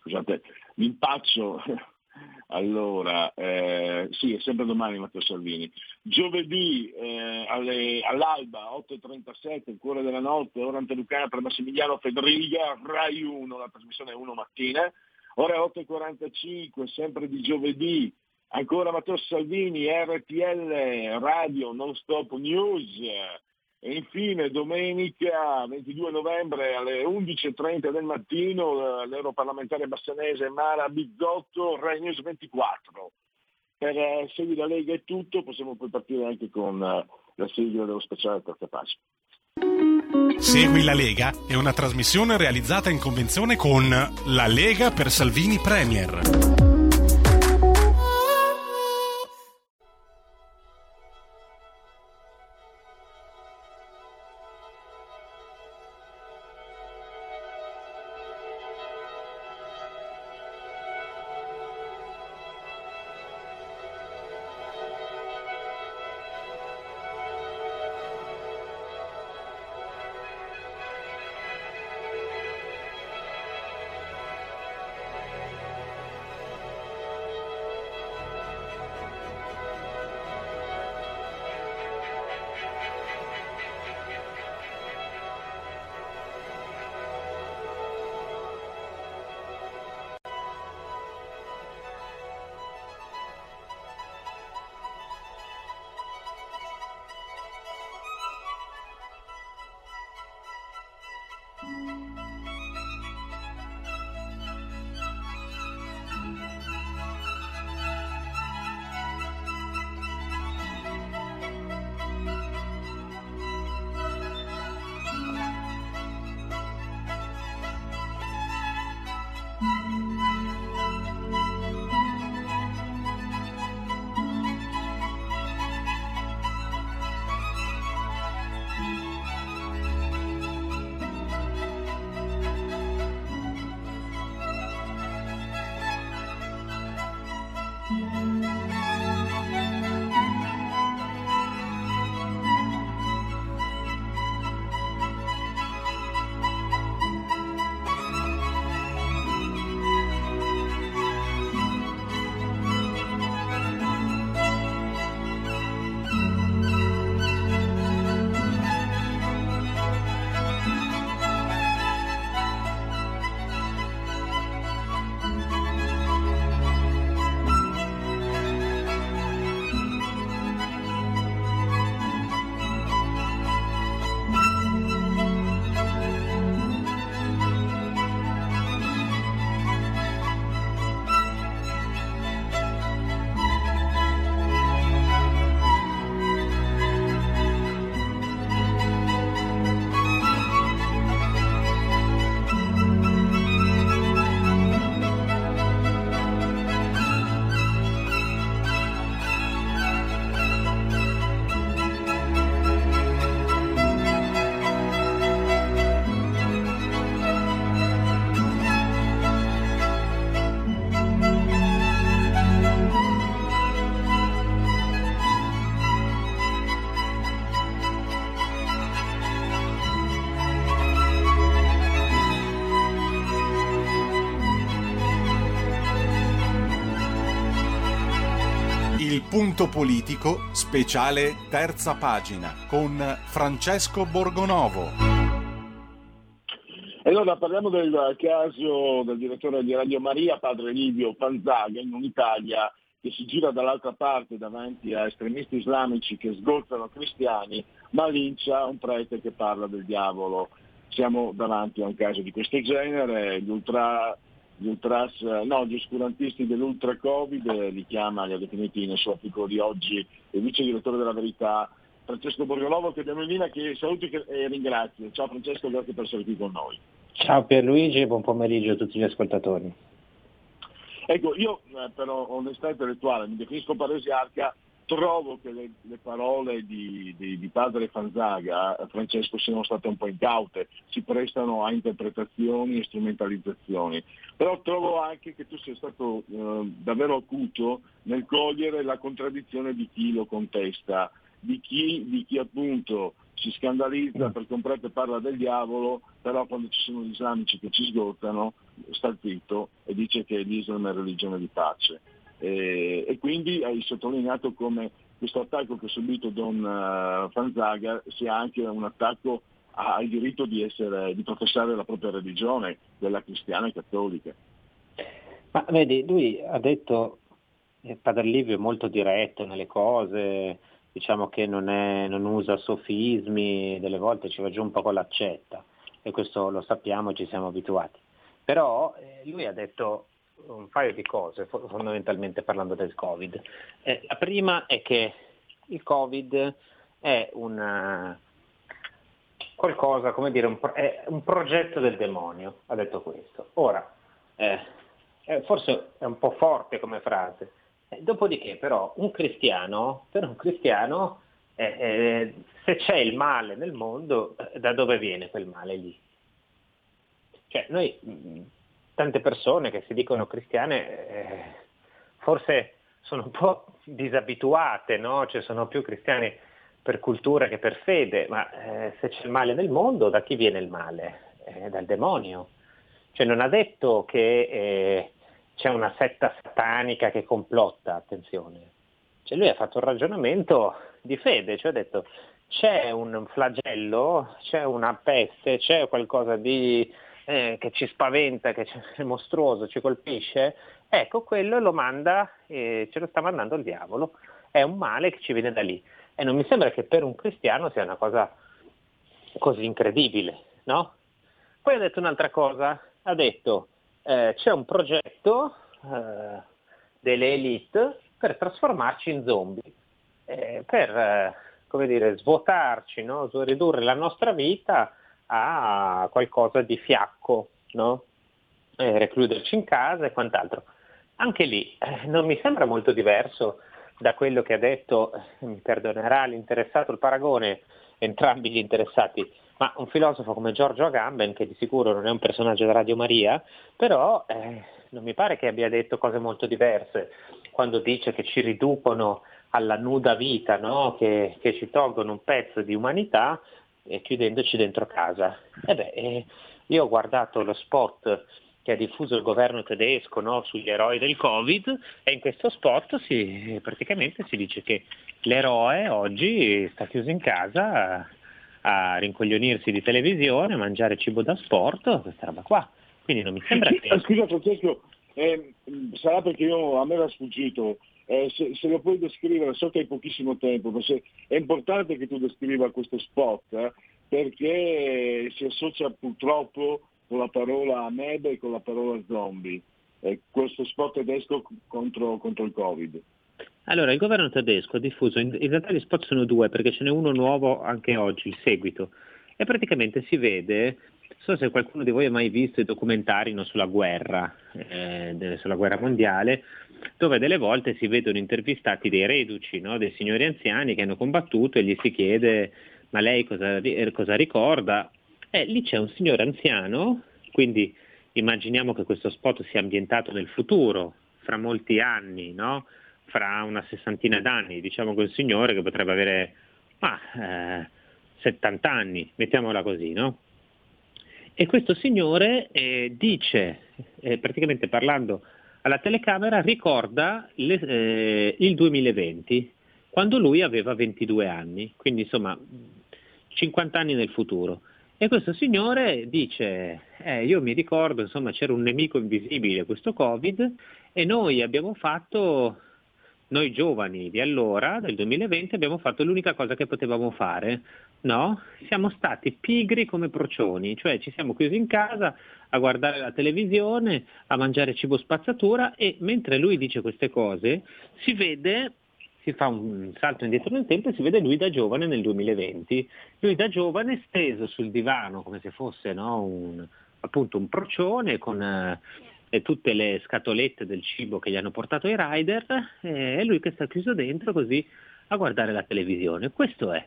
Speaker 4: scusate, l'impaccio, allora, eh, sì, è sempre domani Matteo Salvini. Giovedì eh, alle, all'alba, 8.37, il cuore della notte, ora antelucana per Massimiliano Federiga, Rai 1, la trasmissione è 1 mattina. Ore 8.45, sempre di giovedì, Ancora Matteo Salvini, RTL Radio Non Stop News. E infine domenica 22 novembre alle 11.30 del mattino l'europarlamentare bassanese Mara Bizzotto, Rai News 24. Per eh, seguire la Lega è tutto, possiamo poi partire anche con eh, la sigla dello speciale terza pace.
Speaker 9: Segui la Lega è una trasmissione realizzata in convenzione con La Lega per Salvini Premier. Punto politico, speciale terza pagina con Francesco Borgonovo.
Speaker 4: E allora parliamo del caso del direttore di Radio Maria, padre Livio Panzaga, in un'Italia che si gira dall'altra parte davanti a estremisti islamici che sgozzano cristiani, ma lincia un prete che parla del diavolo. Siamo davanti a un caso di questo genere, gli ultra gli, ultras, no, gli oscurantisti dell'ultra Covid, li chiama, li ha definiti nel suo articolo di oggi il vice direttore della Verità, Francesco Borgolovo, che abbiamo in linea, che saluti e ringrazio. Ciao Francesco, grazie per essere qui con noi.
Speaker 10: Ciao Pierluigi e buon pomeriggio a tutti gli ascoltatori.
Speaker 4: Ecco, io eh, per onestà intellettuale mi definisco paresiarca, trovo che le, le parole di, di, di, padre Fanzaga, Francesco, siano state un po' incaute, si prestano a interpretazioni e strumentalizzazioni. Però trovo anche che tu sia stato eh, davvero acuto nel cogliere la contraddizione di chi lo contesta, di chi, di chi appunto si scandalizza perché un prete parla del diavolo, però quando ci sono gli islamici che ci sgottano sta zitto e dice che l'Islam è religione di pace. E, e quindi hai sottolineato come questo attacco che ha subito Don uh, Fanzaga sia anche un attacco al diritto di, essere, di professare la propria religione, quella cristiana e cattolica.
Speaker 10: Ma vedi, lui ha detto, eh, Padre Livio è molto diretto nelle cose, diciamo che non, è, non, usa sofismi, delle volte ci va giù un po' con l'accetta e questo lo sappiamo ci siamo abituati. Però eh, lui ha detto un paio di cose, fondamentalmente parlando del Covid. Eh, la prima è che il Covid è una, qualcosa, come dire, un, è un progetto del demonio, ha detto questo. Ora, eh, forse è un po' forte come frase, eh, dopodiché però un cristiano, per un cristiano, eh, eh, se c'è il male nel mondo, eh, da dove viene quel male lì? Cioè noi tante persone che si dicono cristiane eh, forse sono un po' disabituate, no? cioè sono più cristiani per cultura che per fede, ma eh, se c'è il male nel mondo, da chi viene il male? Eh, dal demonio. Cioè non ha detto che eh, c'è una setta satanica che complotta, attenzione. Cioè lui ha fatto un ragionamento di fede, cioè ha detto c'è un flagello, c'è una peste, c'è qualcosa di eh, che ci spaventa, che è mostruoso, ci colpisce, ecco quello lo manda, eh, ce lo sta mandando il diavolo, è un male che ci viene da lì. E non mi sembra che per un cristiano sia una cosa così incredibile, no? Poi ha detto un'altra cosa, ha detto eh, c'è un progetto eh, delle elite per trasformarci in zombie, eh, per eh, come dire, svuotarci, no? ridurre la nostra vita a qualcosa di fiacco, no? eh, recluderci in casa e quant'altro. Anche lì eh, non mi sembra molto diverso da quello che ha detto, eh, mi perdonerà l'interessato il paragone, entrambi gli interessati, ma un filosofo come Giorgio Agamben, che di sicuro non è un personaggio da Radio Maria, però eh, non mi pare che abbia detto cose molto diverse quando dice che ci riducono alla nuda vita, no? che, che ci tolgono un pezzo di umanità eh, chiudendoci dentro casa. E beh, eh, io ho guardato lo spot che ha diffuso il governo tedesco no, sugli eroi del Covid e in questo spot si, praticamente si dice che l'eroe oggi sta chiuso in casa a, a rincoglionirsi di televisione, a mangiare cibo da sport, questa roba qua. Quindi non mi sembra
Speaker 4: sì,
Speaker 10: che...
Speaker 4: Scusa Francesco, eh, sarà perché io, a me era sfuggito, eh, se, se, lo puoi descrivere, so che hai pochissimo tempo, ma è importante che tu descriva questo spot, eh, perché si associa purtroppo con la parola ameba e con la parola zombie, eh, questo spot tedesco contro, contro, il Covid.
Speaker 10: Allora, il governo tedesco ha diffuso, in, in realtà gli spot sono due, perché ce n'è uno nuovo anche oggi, il seguito, e praticamente si vede non so se qualcuno di voi ha mai visto i documentari no, sulla guerra, eh, sulla guerra mondiale, dove delle volte si vedono intervistati dei reduci, no, dei signori anziani che hanno combattuto e gli si chiede ma lei cosa, cosa ricorda? Eh, lì c'è un signore anziano, quindi immaginiamo che questo spot sia ambientato nel futuro, fra molti anni, no? fra una sessantina d'anni, diciamo un signore che potrebbe avere ma, eh, 70 anni, mettiamola così, no? E questo signore eh, dice, eh, praticamente parlando alla telecamera ricorda le, eh, il 2020, quando lui aveva 22 anni, quindi insomma 50 anni nel futuro. E questo signore dice, eh, io mi ricordo, insomma, c'era un nemico invisibile, questo Covid, e noi abbiamo fatto, noi giovani di allora, del 2020, abbiamo fatto l'unica cosa che potevamo fare, no? Siamo stati pigri come procioni, cioè ci siamo chiusi in casa a guardare la televisione, a mangiare cibo spazzatura e mentre lui dice queste cose si vede si fa un salto indietro nel tempo e si vede lui da giovane nel 2020. Lui da giovane steso sul divano come se fosse no, un, appunto un procione con eh, tutte le scatolette del cibo che gli hanno portato i rider eh, e lui che sta chiuso dentro così a guardare la televisione. Questo è.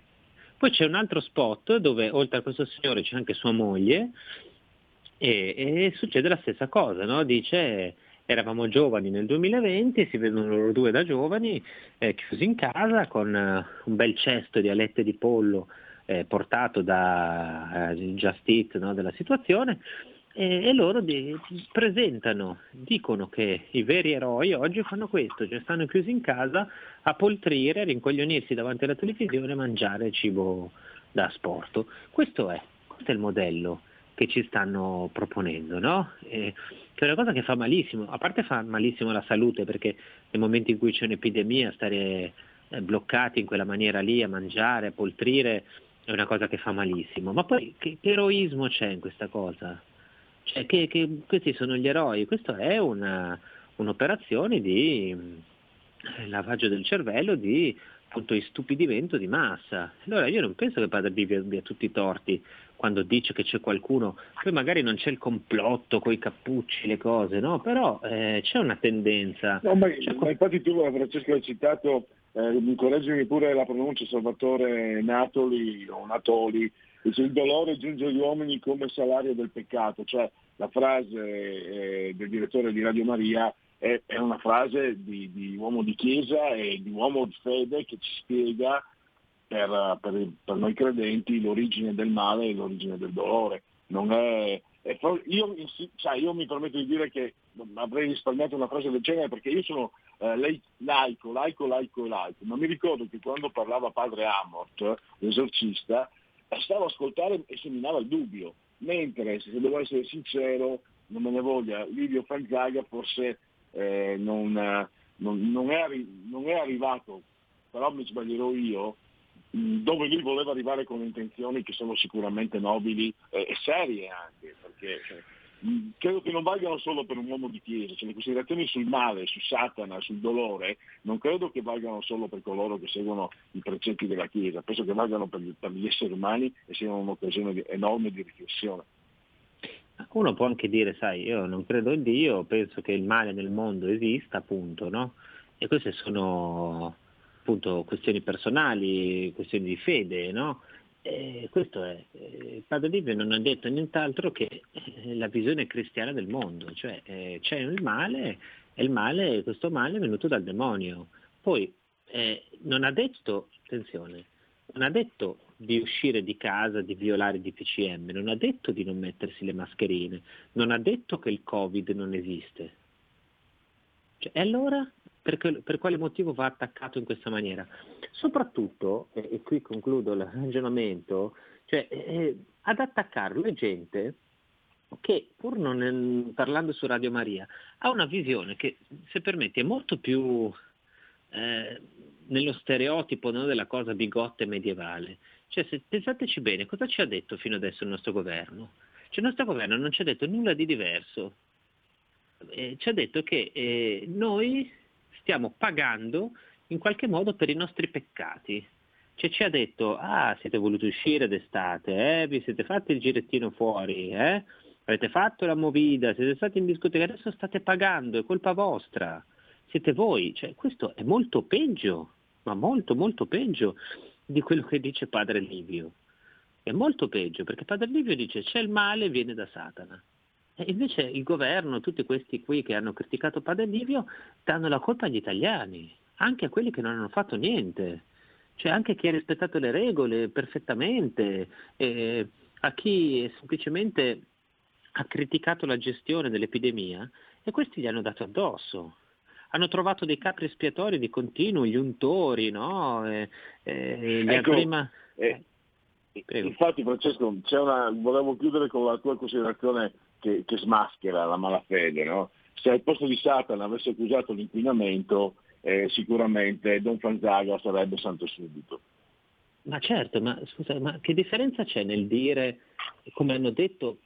Speaker 10: Poi c'è un altro spot dove oltre a questo signore c'è anche sua moglie e, e succede la stessa cosa, no? dice eravamo giovani nel 2020 e si vedono loro due da giovani eh, chiusi in casa con eh, un bel cesto di alette di pollo eh, portato da eh, Just Eat no, della situazione e, loro di, presentano, dicono che i veri eroi oggi fanno questo, cioè stanno chiusi in casa a poltrire, a rincoglionirsi davanti alla televisione e mangiare cibo da asporto. Questo è, questo è il modello che ci stanno proponendo, no? E, che è una cosa che fa malissimo, a parte fa malissimo la salute perché nel momento in cui c'è un'epidemia stare eh, bloccati in quella maniera lì a mangiare, a poltrire è una cosa che fa malissimo, ma poi che eroismo c'è in questa cosa? Cioè che, che questi sono gli eroi, questa è una, un'operazione di eh, lavaggio del cervello, di appunto istupidimento di massa. Allora io non penso che Padre Bibi abbia tutti i torti quando dice che c'è qualcuno, poi magari non c'è il complotto con i cappucci, le cose, no? Però eh, c'è una tendenza.
Speaker 4: No, ma,
Speaker 10: C'è
Speaker 4: ma infatti tu Francesco hai citato, eh, mi correggimi pure la pronuncia Salvatore Natoli o Natoli, il dolore giunge agli uomini come salario del peccato, cioè la frase eh, del direttore di Radio Maria è, è una frase di, di uomo di chiesa e di uomo di fede che ci spiega per, per, per, noi credenti l'origine del male e l'origine del dolore. È, è, io, cioè, io, mi permetto di dire che avrei risparmiato una frase del genere perché io sono eh, laico, laico, laico laico, ma mi ricordo che quando parlava padre Amort, l'esorcista, stavo a ascoltare e seminava il dubbio, mentre se devo essere sincero, non me ne voglia, Livio Fanzaga forse eh, non, non, non, è, non è arrivato, però mi sbaglierò io, dove lui voleva arrivare con intenzioni che sono sicuramente nobili eh, e serie anche, perché cioè, credo che non valgano solo per un uomo di chiesa, cioè, le considerazioni sul male, su Satana, sul dolore, non credo che valgano solo per coloro che seguono i precetti della chiesa, penso che valgano per, per gli esseri umani e siano un'occasione di, enorme di riflessione.
Speaker 10: Uno può anche dire, sai, io non credo in Dio, penso che il male nel mondo esista, appunto, no? E queste sono appunto questioni personali, questioni di fede, no? Questo è, il Padre Livio non ha detto nient'altro che eh, la visione cristiana del mondo, cioè eh, c'è il male e il male, questo male è venuto dal demonio. Poi eh, non ha detto, attenzione, non ha detto di uscire di casa, di violare i DPCM, non ha detto di non mettersi le mascherine, non ha detto che il Covid non esiste. Cioè, e allora per, per, quale motivo va attaccato in questa maniera? Soprattutto, e, e qui concludo il ragionamento, cioè, eh, ad attaccarlo è gente che pur non parlando su Radio Maria ha una visione che, se permetti, è molto più eh, nello stereotipo no, della cosa bigotta medievale. Cioè, se pensateci bene, cosa ci ha detto fino adesso il nostro governo? Cioè, il nostro governo non ci ha detto nulla di diverso. Eh, ci ha detto che eh, noi stiamo pagando in qualche modo per i nostri peccati. Cioè ci ha detto, ah, siete voluti uscire d'estate, eh? vi siete fatti il girettino fuori, eh? avete fatto la movida, siete stati in discoteca, adesso state pagando, è colpa vostra, siete voi. Cioè, questo è molto peggio, ma molto, molto peggio di quello che dice Padre Livio. È molto peggio, perché Padre Livio dice c'è il male, viene da Satana. E invece il governo, tutti questi qui che hanno criticato Padre Livio, danno la colpa agli italiani, anche a quelli che non hanno fatto niente. Cioè anche chi ha rispettato le regole perfettamente, eh, a chi semplicemente ha criticato la gestione dell'epidemia e questi gli hanno dato addosso. Hanno trovato dei capri espiatori di continuo, gli untori, no? E, e gli
Speaker 4: Ecco,
Speaker 10: prima...
Speaker 4: eh. Infatti Francesco, c'è una, volevo chiudere con la tua considerazione che, che smaschera la malafede. No? Se al posto di Satana avesse accusato l'inquinamento, eh, sicuramente Don Fanzaga sarebbe santo subito.
Speaker 10: Ma certo, ma scusa, ma che differenza c'è nel dire, come hanno detto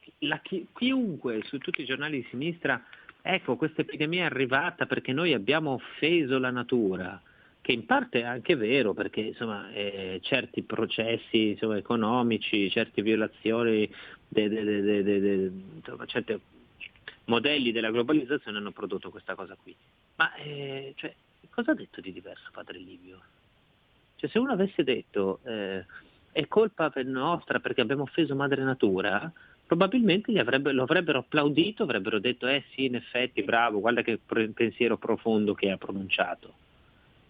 Speaker 10: chi- chiunque su tutti i giornali di sinistra, ecco questa epidemia è arrivata perché noi abbiamo offeso la natura, che in parte è anche vero perché insomma eh, certi processi insomma, economici, certe violazioni, de- de- de- insomma, certi modelli della globalizzazione hanno prodotto questa cosa qui. Ma eh, cioè, cosa ha detto di diverso Padre Livio? Cioè, se uno avesse detto eh, è colpa per nostra perché abbiamo offeso madre natura, probabilmente avrebbe- lo avrebbero applaudito, avrebbero detto eh sì, in effetti, bravo, guarda che pensiero profondo che ha pronunciato.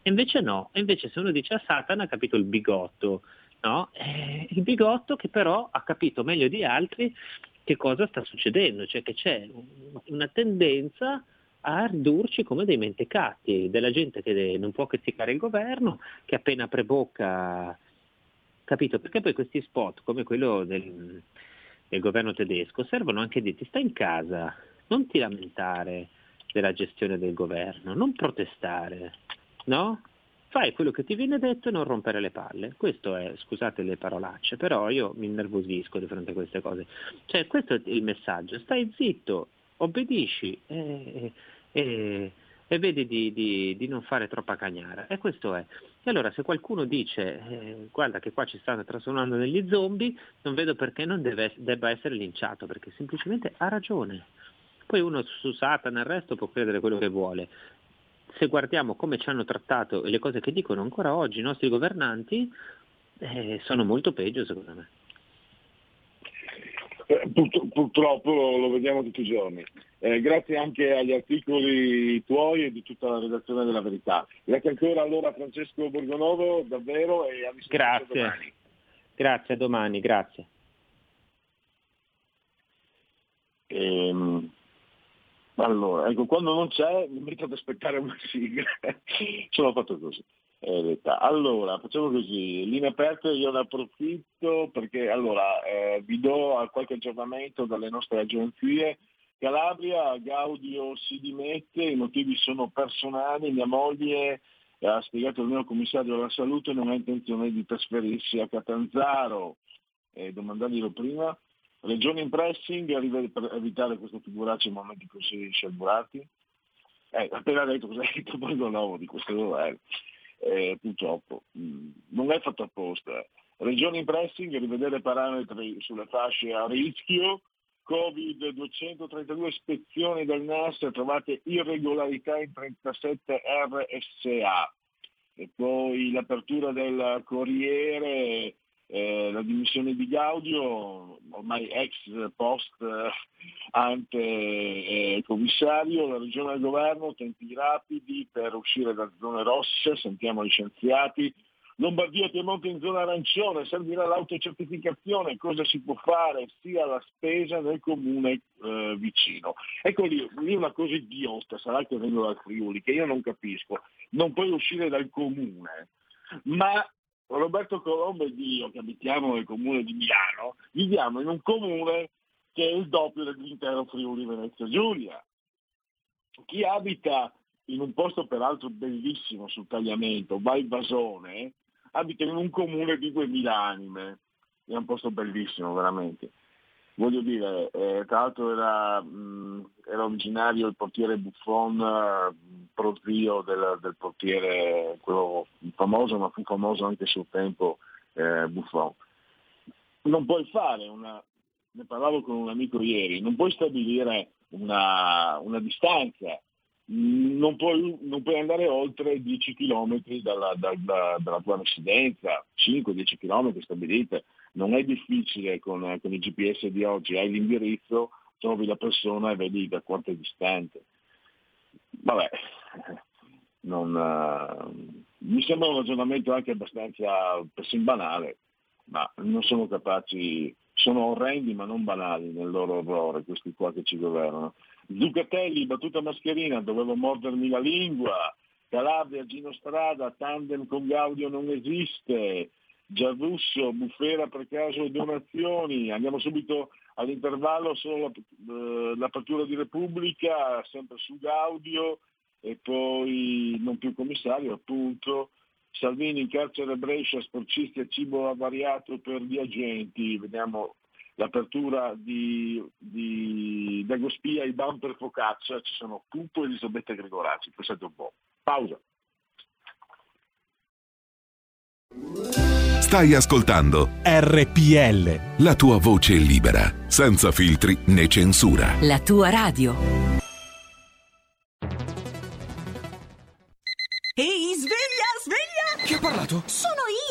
Speaker 10: E invece no, e invece se uno dice a Satana ha capito il bigotto, no? Eh, il bigotto che però ha capito meglio di altri che cosa sta succedendo, cioè che c'è un- una tendenza a ridurci come dei mentecatti, della gente che non può criticare il governo, che appena apre bocca, capito? Perché poi questi spot come quello del, del governo tedesco servono anche a dirti stai in casa, non ti lamentare della gestione del governo, non protestare, no? Fai quello che ti viene detto e non rompere le palle. Questo è, scusate le parolacce, però io mi innervosisco di fronte a queste cose. Cioè, questo è il messaggio, stai zitto, obbedisci e, e- e vedi di, di- di non fare troppa cagnara. E questo è. E allora se qualcuno dice eh, guarda che qua ci stanno trasformando negli zombie, non vedo perché non deve- debba essere linciato, perché semplicemente ha ragione. Poi uno su Satana e il resto può credere quello che vuole. Se guardiamo come ci hanno trattato e le cose che dicono ancora oggi i nostri governanti, eh, sono molto peggio secondo me.
Speaker 4: Eh, purtro- purtroppo lo, vediamo tutti i giorni. Eh, grazie anche agli articoli tuoi e di tutta la redazione della Verità. Grazie ancora allora Francesco Borgonovo, davvero, e a
Speaker 10: Grazie.
Speaker 4: domani.
Speaker 10: Grazie, a domani, grazie.
Speaker 4: Ehm, allora, ecco, quando non c'è mi metto ad aspettare una sigla. Sono fatto così. Allora, facciamo così, linee aperte, io ne approfitto perché allora eh, vi do qualche aggiornamento dalle nostre agenzie. Calabria, Gaudio si dimette, i motivi sono personali, mia moglie ha spiegato al mio commissario della salute non ha intenzione di trasferirsi a Catanzaro, eh, domandarglielo prima. Regione in pressing arriva- per evitare queste figuracce in momenti così scelburati. Eh, appena detto cosa ha detto Borgonovo di questo governo, eh, purtroppo mh, non è fatto apposta. Regione in pressing, rivedere parametri sulle fasce a rischio, Covid 232 ispezioni del NAS, trovate irregolarità in 37 RSA. E poi l'apertura del Corriere, eh, la dimissione di Gaudio, ormai ex post eh, ante eh, commissario, la regione del governo, tempi rapidi per uscire da zone rosse, sentiamo gli scienziati, Lombardia Piemonte in zona arancione, servirà l'autocertificazione, cosa si può fare? Sia la spesa nel comune eh, vicino. Ecco lì, lì una cosa idiota, sarà che vengo dal Friuli, che io non capisco, non puoi uscire dal comune, ma Roberto Colombo ed io, che abitiamo nel comune di Milano, viviamo in un comune che è il doppio dell'intero Friuli Venezia Giulia. Chi abita in un posto peraltro bellissimo sul tagliamento, Val Basone, abita in un comune di 2000 anime, è un posto bellissimo veramente. Voglio dire, eh, tra l'altro era, mh, era originario il portiere Buffon, eh, prozio del, del portiere, quello famoso, ma fu famoso anche sul tempo eh, Buffon. Non puoi fare una, ne parlavo con un amico ieri, non puoi stabilire una, una distanza non puoi, non puoi, andare oltre 10 km dalla, dalla, dalla tua residenza, 5-10 km stabilite. Non è difficile con, con, il GPS di oggi, hai l'indirizzo, trovi la persona e vedi da quanto è distante. Vabbè, non, uh, mi sembra un ragionamento anche abbastanza persino banale, ma non sono capaci, sono orrendi ma non banali nel loro orrore, questi qua che ci governano. Zuccatelli, battuta mascherina, dovevo mordermi la lingua. Calabria, Gino Strada, tandem con Gaudio non esiste. Giarrusso, bufera per caso donazioni. Andiamo subito all'intervallo, solo eh, l'apertura di Repubblica, sempre su Gaudio e poi non più commissario appunto. Salvini in carcere Brescia, sporcisti e cibo avariato per gli agenti. Vediamo l'apertura di, di Dagospia, i bumper focaccia, ci sono Pupo e Elisabetta Gregorazzi. Pensate un po'. Pausa.
Speaker 11: Stai ascoltando
Speaker 12: RPL.
Speaker 11: La tua voce libera, senza filtri né censura.
Speaker 12: La tua radio.
Speaker 13: Ehi, sveglia, sveglia!
Speaker 14: Chi ha parlato?
Speaker 13: Sono io,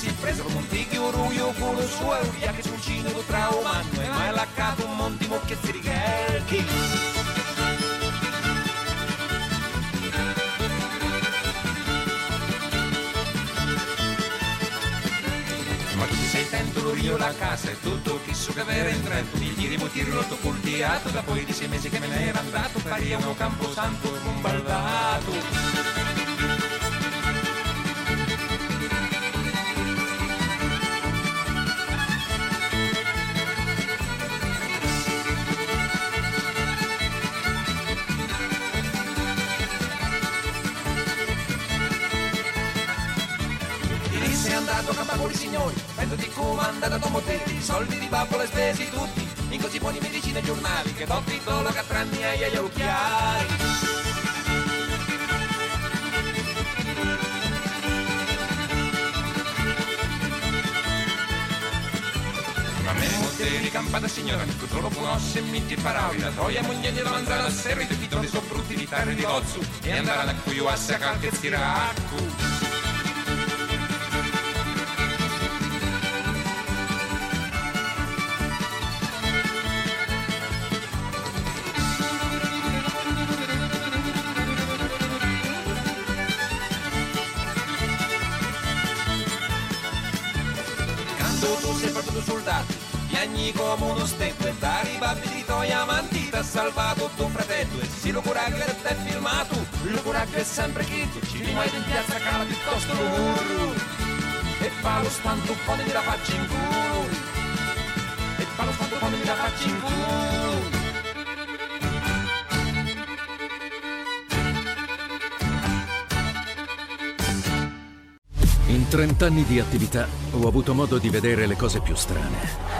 Speaker 15: Si preso come un tigio ruio con lo suo e un viaggio sul cinema tra umano e mai la catu un monti mocchezzi di ghelchi. Ma tu sei tento io la casa e tutto chi so che avere entrato mi giri motiri rotto col teatro da poi di sei mesi che me ne era andato. Paria uno camposanto bombardato Ieri a Campagoli signori, prendo di comandata da motelli, soldi di babbo le spesi tutti, in così buoni medicine e giornali, che do titolo catranni e agli occhiali. Motelli campata signora, mi controllo conosce e mi ti paravi, la troia moglie di manzana serri, i titoli sono brutti di tare di gozzu, e andare a cui io a calche e stiraccu. Tuoi amanti t'ha salvato tuo fratello e sì lo coraggio che t'è filmato, lo coraggio è sempre chiesto, ci rimani in piazza cala piuttosto lo e fa lo spanto pone mi la faccia in culo. E fa lo spanto pone mi la faccia in culo.
Speaker 16: In 30 anni di attività ho avuto modo di vedere le cose più strane.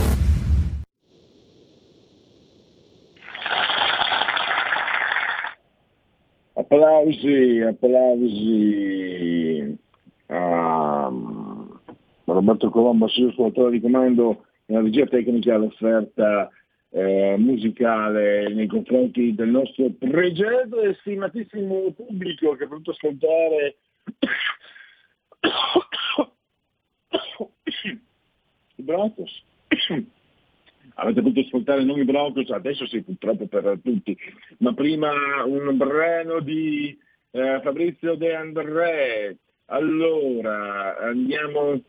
Speaker 4: Applausi, applausi a Roberto Colombo, assessore scuolatore di comando nella regia tecnica all'offerta eh, musicale nei confronti del nostro pregeto e stimatissimo pubblico che ha voluto ascoltare Bratos. Avete potuto ascoltare non i Broncos, adesso sì purtroppo per tutti, ma prima un brano di eh, Fabrizio De André. Allora, andiamo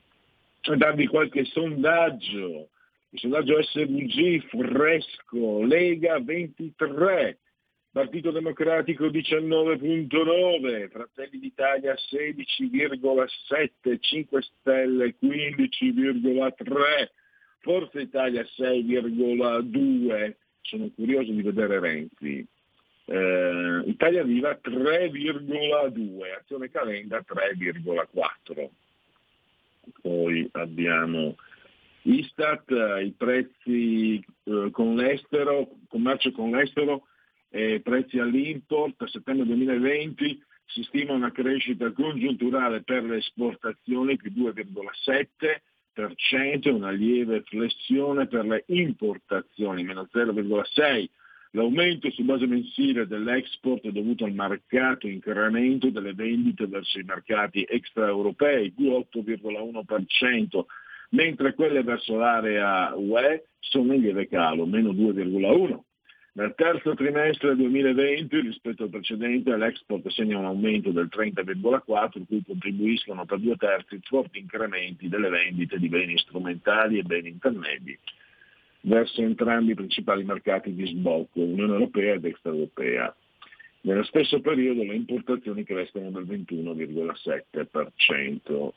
Speaker 4: a darvi qualche sondaggio. Il sondaggio SVG fresco, Lega 23, Partito Democratico 19.9, Fratelli d'Italia 16,7, 5 Stelle 15,3, Forza Italia 6,2. Sono curioso di vedere Renzi. Eh, Italia Viva 3,2, Azione Calenda 3,4. Poi abbiamo Istat, i prezzi eh, con l'estero, commercio con l'estero, eh, prezzi all'import a settembre 2020 si stima una crescita congiunturale per le esportazioni più 2,7%, una lieve flessione per le importazioni, meno 0,6%. L'aumento su base mensile dell'export è dovuto al marcato incremento delle vendite verso i mercati extraeuropei, più 8,1%, mentre quelle verso l'area UE sono in lieve calo, meno 2,1%. Nel terzo trimestre 2020 rispetto al precedente l'export segna un aumento del 30,4 cui contribuiscono per due terzi forti incrementi delle vendite di beni strumentali e beni intermedi verso entrambi i principali mercati di sbocco, Unione Europea ed extraeuropea. Nello stesso periodo le importazioni crescono del 21,7%.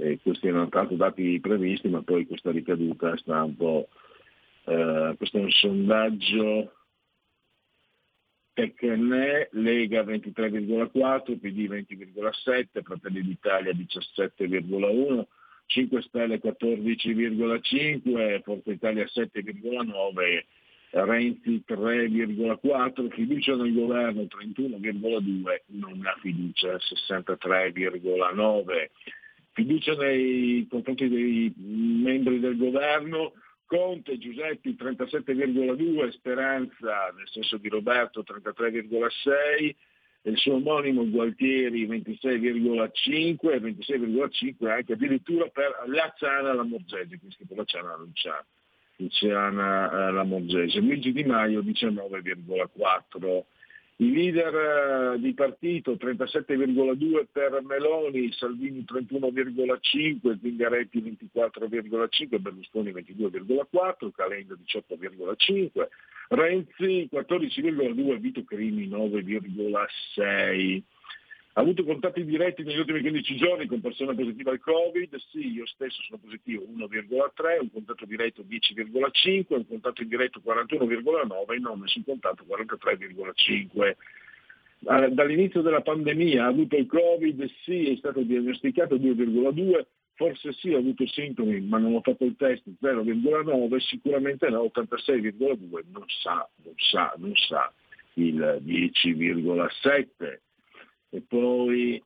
Speaker 4: E questi erano stati dati previsti, ma poi questa ricaduta sta un po'... Eh, questo è un sondaggio Tecne, Lega 23,4, PD 20,7, Fratelli d'Italia 17,1, 5 Stelle 14,5, Forza Italia 7,9, Renzi 3,4, fiducia nel governo 31,2, non ha fiducia 63,9, fiducia nei confronti dei membri del governo Conte Giuseppi 37,2, Speranza nel senso di Roberto 33,6, il suo omonimo Gualtieri 26,5 e 26,5 anche addirittura per Lazzana la Morgese, qui scritto Lazzana la Luciana, Luciana la Morgese, Luigi Di Maio 19,4 i leader eh, di partito 37,2 per Meloni, Salvini 31,5, Zingaretti 24,5, Berlusconi 22,4, Calenda 18,5, Renzi 14,2, Vito Crimi 9,6. Ha avuto contatti diretti negli ultimi 15 giorni con persone positive al Covid? Sì, io stesso sono positivo 1,3, un contatto diretto 10,5, un contatto indiretto 41,9 e non nessun contatto 43,5. Dall'inizio della pandemia ha avuto il Covid? Sì, è stato diagnosticato 2,2, forse sì, ha avuto sintomi, ma non ho fatto il test 0,9, sicuramente no, 86,2, non sa, non sa, non sa il 10,7 e poi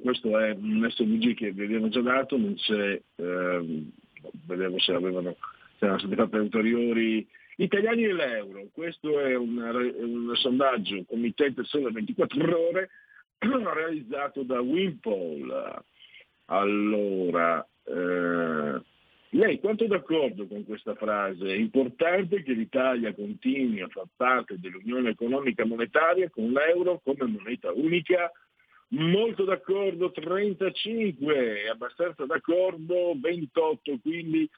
Speaker 4: questo è un SVG che vi abbiamo già dato, non c'è, ehm, vedevo se avevano, se erano state fatte ulteriori italiani e l'euro, questo è un, un sondaggio committente solo 24 ore realizzato da Wimpole. Allora, eh, lei quanto è d'accordo con questa frase? È importante che l'Italia continui a far parte dell'Unione Economica Monetaria con l'euro come moneta unica? Molto d'accordo 35, abbastanza d'accordo 28, quindi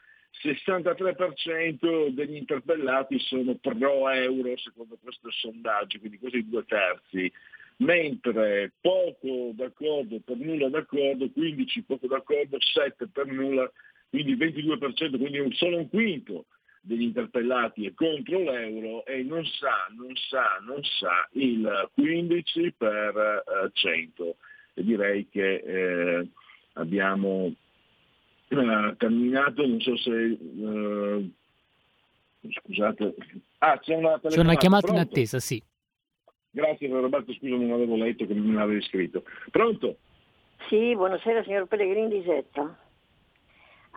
Speaker 4: 63% degli interpellati sono pro euro secondo questo sondaggio, quindi quasi due terzi, mentre poco d'accordo per nulla d'accordo, 15 poco d'accordo, 7 per nulla quindi il 22%, quindi un, solo un quinto degli interpellati è contro l'euro e non sa, non sa, non sa il 15 per 100. E direi che eh, abbiamo eh, terminato, non so se... Eh, scusate. Ah, c'è una,
Speaker 17: c'è una chiamata
Speaker 4: Pronto?
Speaker 17: in attesa, sì.
Speaker 4: Grazie Roberto, scusa non avevo letto che non me l'avevi scritto. Pronto?
Speaker 18: Sì, buonasera signor Pellegrini di Setta.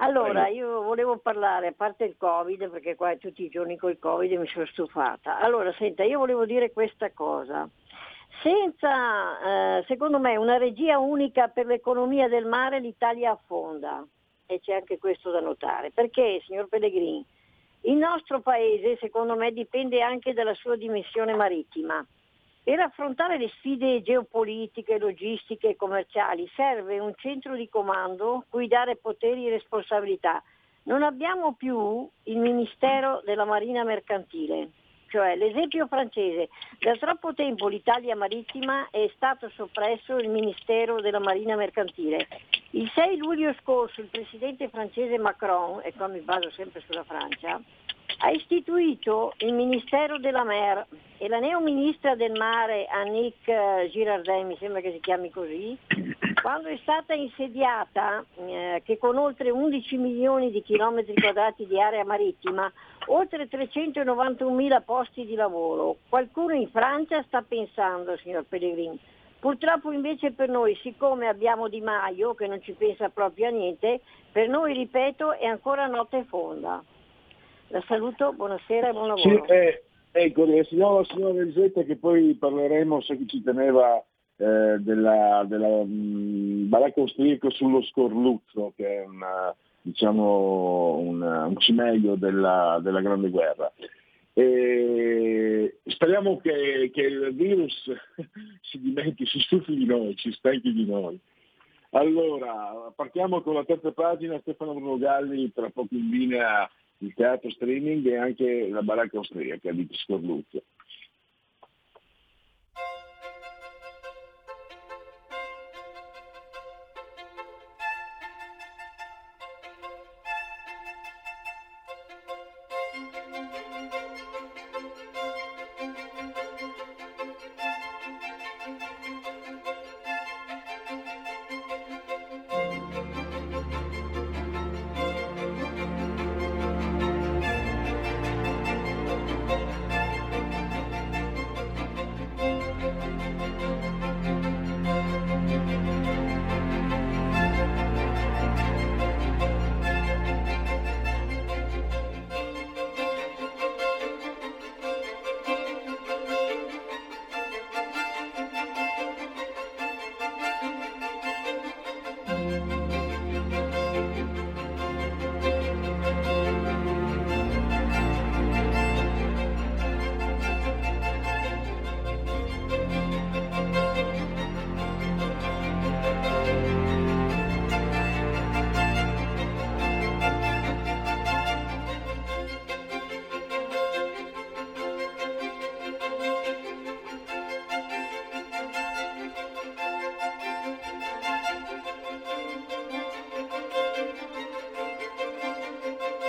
Speaker 18: Allora, io volevo parlare, a parte il Covid, perché qua tutti i giorni col Covid mi sono stufata. Allora, senta, io volevo dire questa cosa. Senza, eh, secondo me, una regia unica per l'economia del mare l'Italia affonda. E c'è anche questo da notare. Perché, signor Pellegrini, Il nostro paese, secondo me, dipende anche dalla sua dimensione marittima. Per affrontare le sfide geopolitiche, logistiche e commerciali serve un centro di comando cui dare poteri e responsabilità. Non abbiamo più il Ministero della Marina Mercantile, cioè l'esempio francese. Da troppo tempo l'Italia marittima è stato soppresso il Ministero della Marina Mercantile. Il 6 luglio scorso il presidente francese Macron, e qua mi baso sempre sulla Francia, ha istituito il Ministero della Mer e la neoministra del mare Annick eh, Girardin, mi sembra che si chiami così, quando è stata insediata, eh, che con oltre 11 milioni di chilometri quadrati di area marittima, oltre 391 mila posti di lavoro, qualcuno in Francia sta pensando, signor Pellegrini. Purtroppo invece per noi, siccome abbiamo Di Maio che non ci pensa proprio a niente, per noi, ripeto, è ancora notte fonda. La saluto, buonasera e buon lavoro.
Speaker 4: Sì, eh, ecco, la signora, signora Elisetta che poi parleremo se ci teneva eh, della, della mh, baracca austriaca sullo Scorluzzo, che è una, diciamo, un, un cimelio della, della Grande Guerra. E speriamo che, che, il virus si dimentichi, si stufi di noi, ci stanchi di noi. Allora, partiamo con la terza pagina, Stefano Bruno Galli, tra poco in linea il teatro streaming e anche la baracca austriaca di Scorluzzo.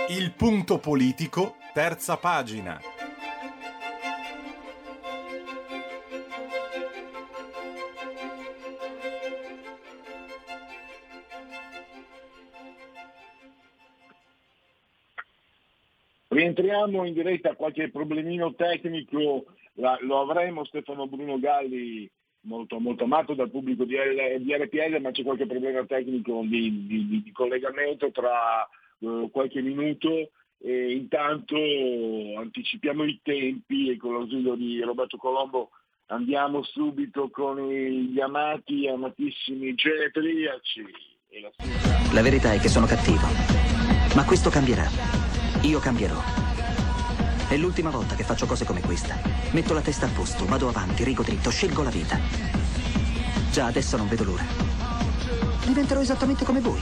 Speaker 17: Il punto politico, terza pagina.
Speaker 4: Rientriamo in diretta, qualche problemino tecnico la- lo avremo, Stefano Bruno Galli molto, molto amato dal pubblico di, L- di RPL, ma c'è qualche problema tecnico di- di- di collegamento tra eh, qualche minuto e intanto anticipiamo i tempi e con l'ausilio di Roberto Colombo andiamo subito con gli amati, amatissimi genetriaci. La.
Speaker 19: La verità è che sono cattivo. Ma questo cambierà. Io cambierò. È l'ultima volta che faccio cose come questa. Metto la testa a posto, vado avanti, rigo dritto, scelgo la vita. Già adesso non vedo l'ora. Diventerò esattamente come voi.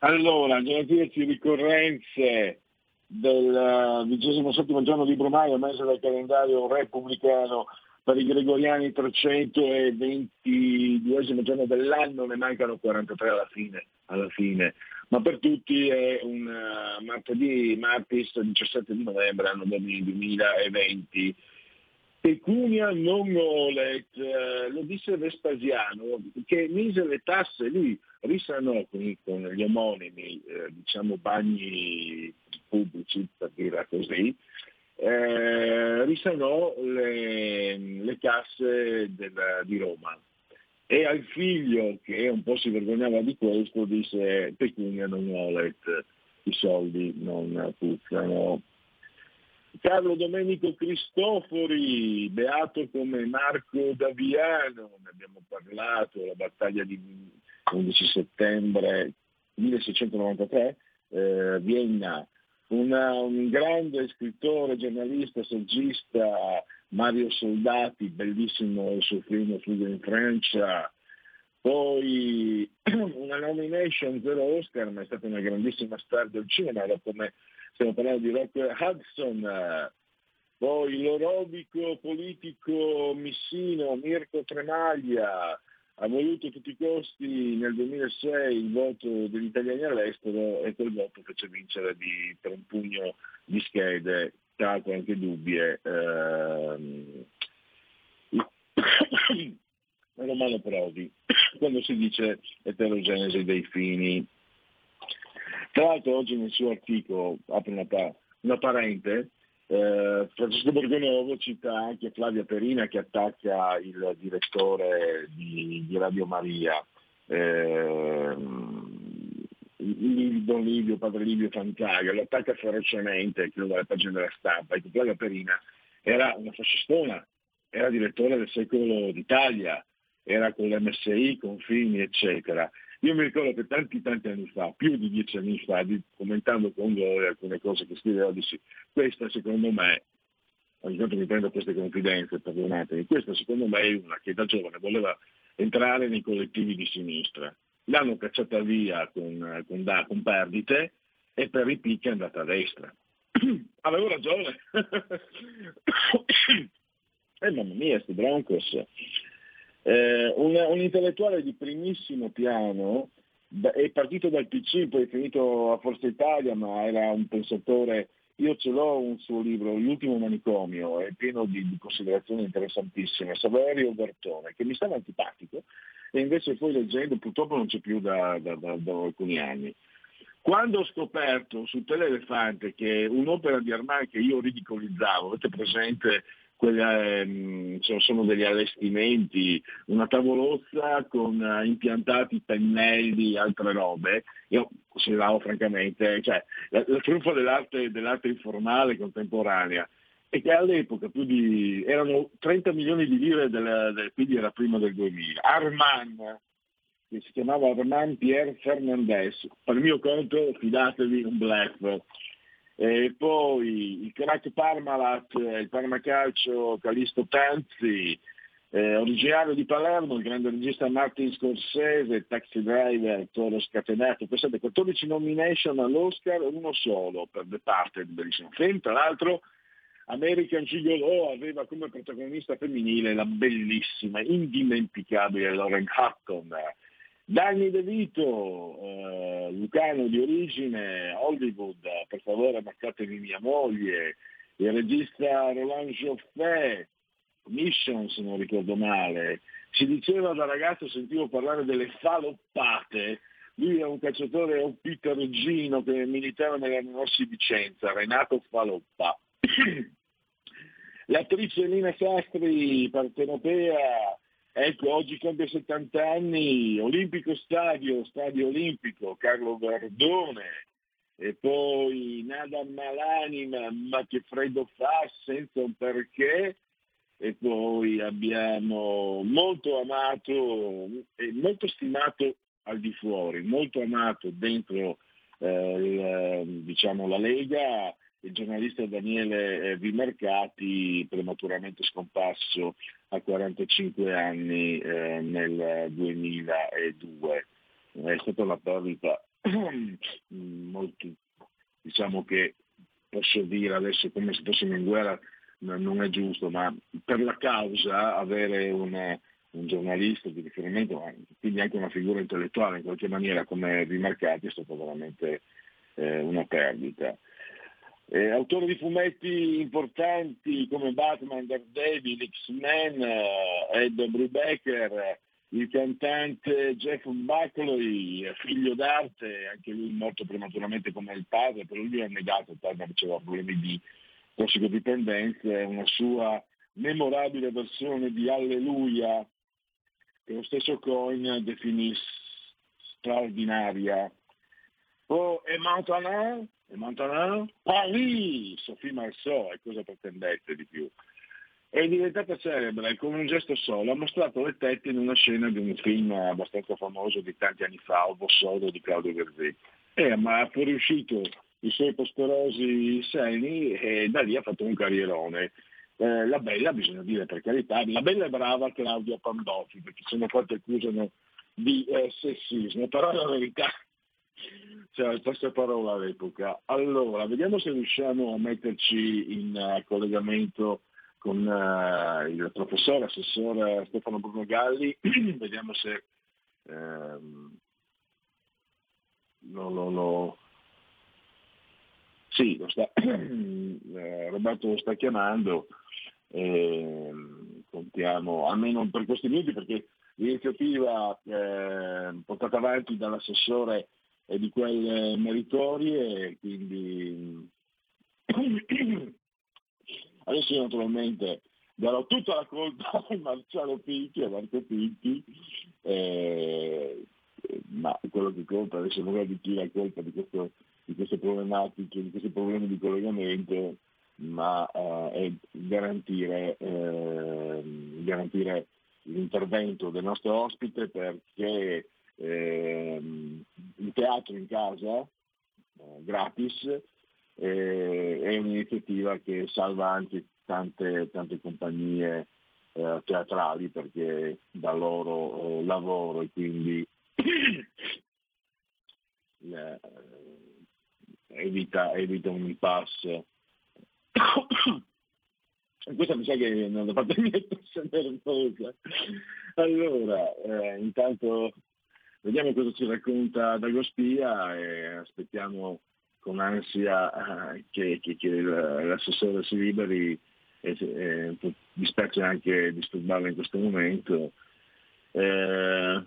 Speaker 4: Allora, genetriaci ricorrenze del vigesimo giorno di Brumaio, mese del calendario repubblicano per i gregoriani 322 giorno dell'anno, ne mancano 43 alla fine, alla fine. ma per tutti è un uh, martedì, martis 17 di novembre, anno 2020. Pecunia non olet, lo disse Vespasiano, che mise le tasse, lui risanò con, con gli omonimi, eh, diciamo, bagni pubblici, per dirla così, eh, risanò le, le casse del- di Roma e al figlio che un po' si vergognava di questo disse pecunia non olet, i soldi non puzzano. Carlo Domenico Cristofori, beato come Marco Daviano, ne abbiamo parlato, la battaglia di 11 settembre 1693, eh, Vienna, una- un grande scrittore, giornalista, saggista, Mario Soldati, bellissimo il suo film Fuga in Francia, poi una nomination, zero Oscar, ma è stata una grandissima star del cinema, era come stiamo parlando di Rock Hudson, poi l'orobico politico missino Mirko Tremaglia ha voluto a tutti i costi nel 2006 il voto degli italiani all'estero e quel voto fece vincere di- per un pugno di schede, l'altro anche dubbie, ehm, Romano Prodi, quando si dice eterogenesi dei fini. Tra l'altro oggi nel suo articolo, apro una, pa- una parente, eh, Francesco Borgonovo cita anche Flavia Perina che attacca il direttore di, di Radio Maria, ehm, il- Don Livio, padre Livio Fantaga, lo attacca ferocemente, credo dalle pagine della stampa, e che Flavia Perina era una fascistona, era direttore del Secolo d'Italia, era con l'MSI, con Fini, eccetera. Io mi ricordo che tanti tanti anni fa, più di dieci anni fa, di- commentando con voi alcune cose che scriveva, dissi, questa secondo me, ogni tanto mi prendo queste confidenze, perdonatemi, questa secondo me è una che da giovane voleva entrare nei collettivi di sinistra. L'hanno cacciata via con, con, da- con perdite e per i picchi è andata a destra. Avevo ragione. eh mamma mia, sti Broncos. Eh, un, un intellettuale di primissimo piano, è partito dal PC, poi è finito a Forza Italia, ma era un pensatore, io ce l'ho un suo libro, L'ultimo manicomio, è pieno di, di considerazioni interessantissime, Saverio Bertone, che mi stava antipatico e invece poi leggendo purtroppo non c'è più da, da- da- da alcuni anni. Quando ho scoperto su Telelefante che un'opera di Armani che io ridicolizzavo, avete presente quelle, ehm, sono- degli allestimenti, una tavolozza con eh, impiantati pennelli e altre robe, io consideravo francamente, cioè, la, la truffa dell'arte, dell'arte informale contemporanea, e che all'epoca di, erano 30 milioni di lire, del, del- quindi era prima del 2000. Arman, che si chiamava Armand Pierre Fernandez, per mio conto fidatevi un bluff. E poi il crack Parmalat, eh, il Parmacalcio Calisto Tanzi, eh, originario di Palermo, il grande regista Martin Scorsese, Taxi Driver, Toro Scatenato, pensate 14 nomination all'Oscar, uno solo per The Parted, bellissimo film, tra l'altro American Gigolo aveva come protagonista femminile la bellissima, indimenticabile Lauren Hutton. Danny De Vito, eh, lucano di origine, Hollywood, per favore marcatemi mia moglie, il regista Roland Joffé, Mission se non ricordo male, si diceva da ragazzo, sentivo parlare delle faloppate, lui è un cacciatore o Gino che militava nella Rossi Vicenza, Renato Faloppa. L'attrice Lina Sastri, partenopea, ecco, oggi compie 70 anni, Olimpico Stadio, Stadio Olimpico, Carlo Verdone, e poi Nada Malanima, ma che freddo fa senza un perché, e poi abbiamo molto amato e molto stimato al di fuori, molto amato dentro eh, il, diciamo, la Lega, il giornalista Daniele eh, Vimercati, prematuramente scomparso a 45 anni eh, nel 2002. È stata una perdita molto, diciamo che posso dire adesso come se fossimo in guerra, no- non è giusto, ma per la causa avere un, un giornalista di riferimento, quindi anche una figura intellettuale in qualche maniera come Vimercati è stata veramente eh, una perdita. Eh, autore di fumetti importanti come Batman, Daredevil, X-Men, eh, Ed Brubaker, eh, il cantante Jeff Buckley, figlio d'arte, anche lui morto prematuramente come il padre, però lui ha negato, il padre aveva problemi di tossicodipendenze, una sua memorabile versione di Alleluia, che lo stesso Coin definì straordinaria. Oh, e maintenant, e maintenant, Paris, Sophie Marceau, e cosa pretendete di più? È diventata celebre con un gesto solo, ha mostrato le tette in una scena di un film abbastanza famoso di tanti anni fa, Ovo Sodo di Claudio Verzì. Eh, ma ha fuoriuscito i suoi posterosi seni e da lì ha fatto un carrierone. Eh, la bella, bisogna dire per carità, la bella è brava Claudia Pandolfi, perché sono quanti accusano di eh, sessismo, però la verità c'era il passaparola all'epoca. Allora, vediamo se riusciamo a metterci in uh, collegamento con uh, il professore, assessore Stefano Bruno Galli, vediamo se ehm, no, no, no. Sì, lo sta, eh, Roberto lo sta chiamando, eh, contiamo, almeno per questi minuti, perché l'iniziativa eh, portata avanti dall'assessore è di quelle meritorie, quindi adesso io naturalmente darò tutta la colpa a Marciano Pinti, a Marco Pinti, eh, ma quello che conta adesso non è di chi la colpa di, questo, di queste problematiche, di questi problemi di collegamento, ma eh, è garantire, eh, garantire l'intervento del nostro ospite perché ehm, il teatro in casa, eh, gratis, eh, è un'iniziativa che salva anche tante, tante compagnie eh, teatrali perché dà loro eh, lavoro e quindi eh, evita, evita un impasse. Questa mi sa che non da parte mia è nervosa. Allora, eh, intanto vediamo cosa ci racconta Dagospia e aspettiamo con ansia eh, che, che, che l'assessore si liberi e, e dispiace anche disturbarla in questo momento. Eh,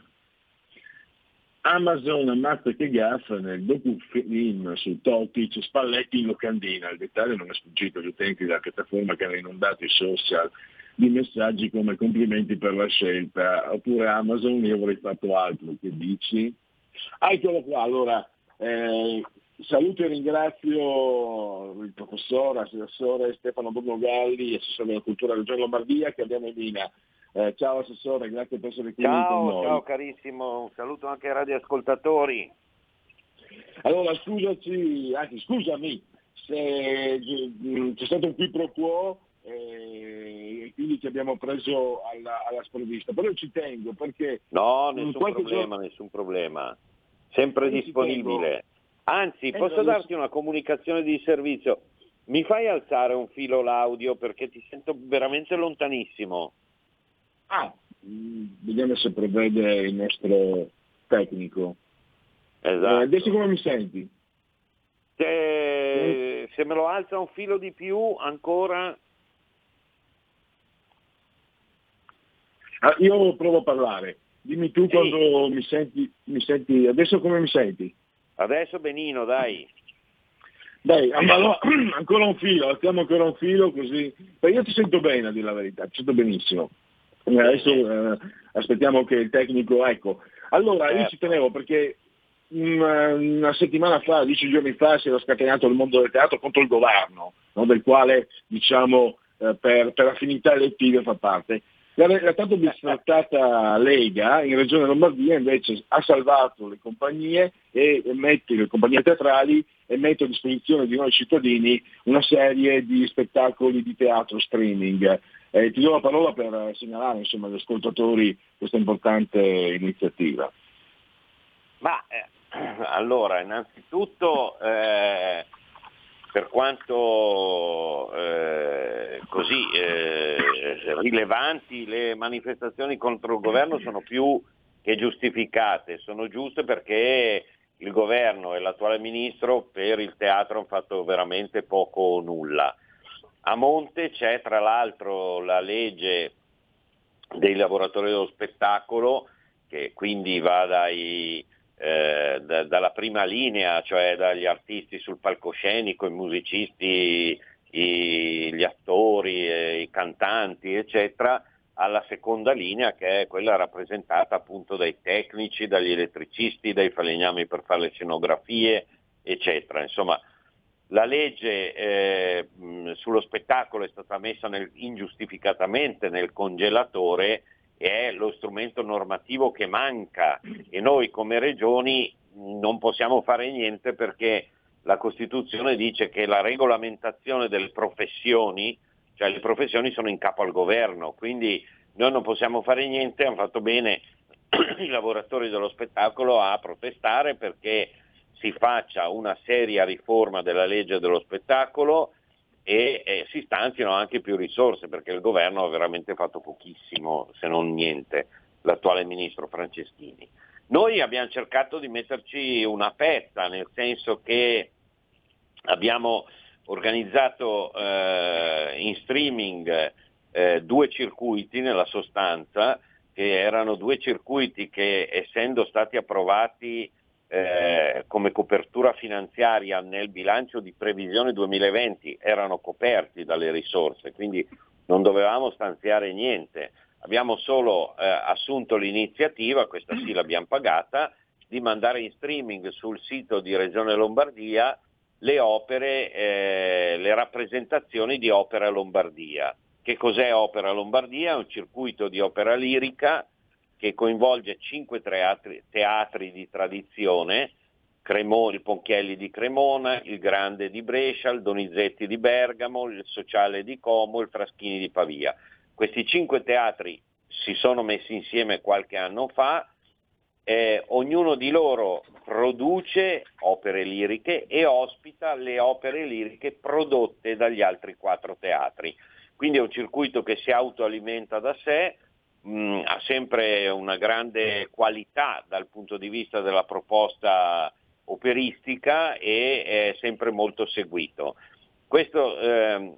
Speaker 4: Amazon ammazza che gaffa nel docufilm su Totic Spalletti in locandina, il dettaglio non è sfuggito agli utenti della piattaforma che hanno inondato i social di messaggi come complimenti per la scelta, oppure Amazon io avrei fatto altro, che dici? Ah, eccolo qua, allora eh, saluto e ringrazio il professore, assessore Stefano Bruno Galli, assessore della cultura Regione Lombardia che abbiamo in linea. Eh, ciao Assessore, grazie per essere qui
Speaker 20: ciao,
Speaker 4: con noi.
Speaker 20: Ciao carissimo, un saluto anche ai radioascoltatori.
Speaker 4: Allora scusaci, anzi scusami se c'è stato un qui pro quo eh, e quindi ci abbiamo preso alla, alla sprovvista, però ci tengo perché...
Speaker 20: No, nessun problema,
Speaker 4: giorno...
Speaker 20: nessun problema, sempre
Speaker 4: ci
Speaker 20: disponibile. Anzi,
Speaker 4: Eh,
Speaker 20: posso darti una comunicazione di servizio? Mi fai alzare un filo l'audio perché ti sento veramente lontanissimo.
Speaker 4: Ah, mm, vediamo se provvede il nostro tecnico.
Speaker 20: Esatto.
Speaker 4: Eh, adesso come mi senti?
Speaker 20: Se, se me lo alza un filo di più ancora,
Speaker 4: Ah, io provo a parlare. Dimmi tu quando mi senti, mi senti. Adesso come mi senti?
Speaker 20: adesso benino, dai.
Speaker 4: Dai, ancora un filo, alziamo ancora un filo così. Beh, io ti sento bene a dire la verità, ti sento benissimo. Eh, Adesso eh, aspettiamo che il tecnico, ecco. Allora, io ci tenevo perché una, una settimana fa, dieci giorni fa, si era scatenato il mondo del teatro contro il governo, no, del quale diciamo eh, per, per affinità elettive fa parte. La, tanto bistrattata Lega in Regione Lombardia invece ha salvato le compagnie e mette, le compagnie teatrali e mette a disposizione di noi cittadini una serie di spettacoli di teatro streaming. Eh, ti do la parola per segnalare insomma, agli ascoltatori questa importante iniziativa.
Speaker 20: Ma eh, allora, innanzitutto, eh, per quanto eh, così eh, rilevanti le manifestazioni contro il governo sono più che giustificate, sono giuste perché il governo e l'attuale ministro per il teatro hanno fatto veramente poco o nulla. A monte c'è tra l'altro la legge dei lavoratori dello spettacolo che quindi va dai, eh, da- dalla prima linea, cioè dagli artisti sul palcoscenico, i musicisti i- gli attori, eh, i cantanti, eccetera, alla seconda linea che è quella rappresentata appunto dai tecnici, dagli elettricisti, dai falegnami per fare le scenografie, eccetera. Insomma, la legge eh, sullo spettacolo è stata messa nel- ingiustificatamente nel congelatore è lo strumento normativo che manca. E noi come regioni non possiamo fare niente perché la Costituzione dice che la regolamentazione delle professioni, cioè le professioni sono in capo al governo, quindi noi non possiamo fare niente, hanno fatto bene i lavoratori dello spettacolo a protestare perché si faccia una seria riforma della legge dello spettacolo e, e si stanziano anche più risorse perché il governo ha veramente fatto pochissimo, se non niente, l'attuale ministro Franceschini. Noi abbiamo cercato di metterci una pezza, nel senso che abbiamo organizzato eh, in streaming eh, due circuiti nella sostanza, che erano due circuiti che essendo stati approvati eh, come copertura finanziaria nel bilancio di previsione 2020 erano coperti dalle risorse, quindi non dovevamo stanziare niente. Abbiamo solo eh, assunto l'iniziativa, questa sì l'abbiamo pagata, di mandare in streaming sul sito di Regione Lombardia le opere, eh, le rappresentazioni di Opera Lombardia. Che cos'è Opera Lombardia? È un circuito di opera lirica che coinvolge cinque teatri, teatri di tradizione, Cremona, il Ponchielli di Cremona, il Grande di Brescia, il Donizetti di Bergamo, il Sociale di Como, il Fraschini di Pavia. Questi cinque teatri si sono messi insieme qualche anno fa, eh, ognuno di loro produce opere liriche e ospita le opere liriche prodotte dagli altri quattro teatri. Quindi è un circuito che si autoalimenta da sé, mh, ha sempre una grande qualità dal punto di vista della proposta operistica e è sempre molto seguito. Questo ehm,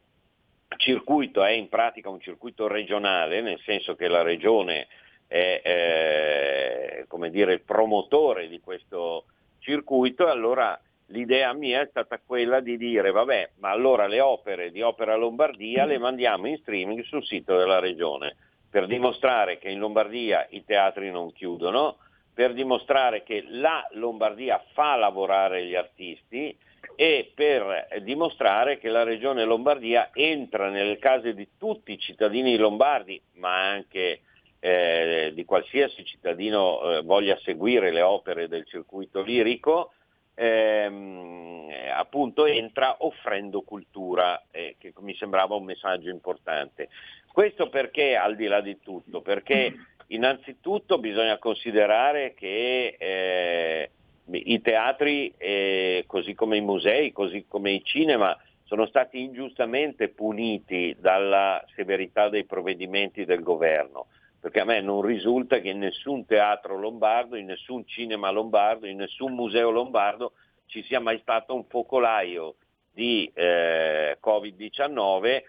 Speaker 20: circuito è in pratica un circuito regionale, nel senso che la regione è eh, come dire, il promotore di questo circuito e allora l'idea mia è stata quella di dire vabbè ma allora le opere di Opera Lombardia le mandiamo in streaming sul sito della regione per dimostrare che in Lombardia i teatri non chiudono, per dimostrare che la Lombardia fa lavorare gli artisti e per dimostrare che la regione Lombardia entra nelle case di tutti i cittadini lombardi, ma anche eh, di qualsiasi cittadino eh, voglia seguire le opere del circuito lirico, ehm, appunto entra offrendo cultura, eh, che mi sembrava un messaggio importante. Questo perché, al di là di tutto, perché innanzitutto bisogna considerare che eh, i teatri, eh, così come i musei, così come i cinema, sono stati ingiustamente puniti dalla severità dei provvedimenti del governo, perché a me non risulta che in nessun teatro lombardo, in nessun cinema lombardo, in nessun museo lombardo ci sia mai stato un focolaio di eh, Covid-19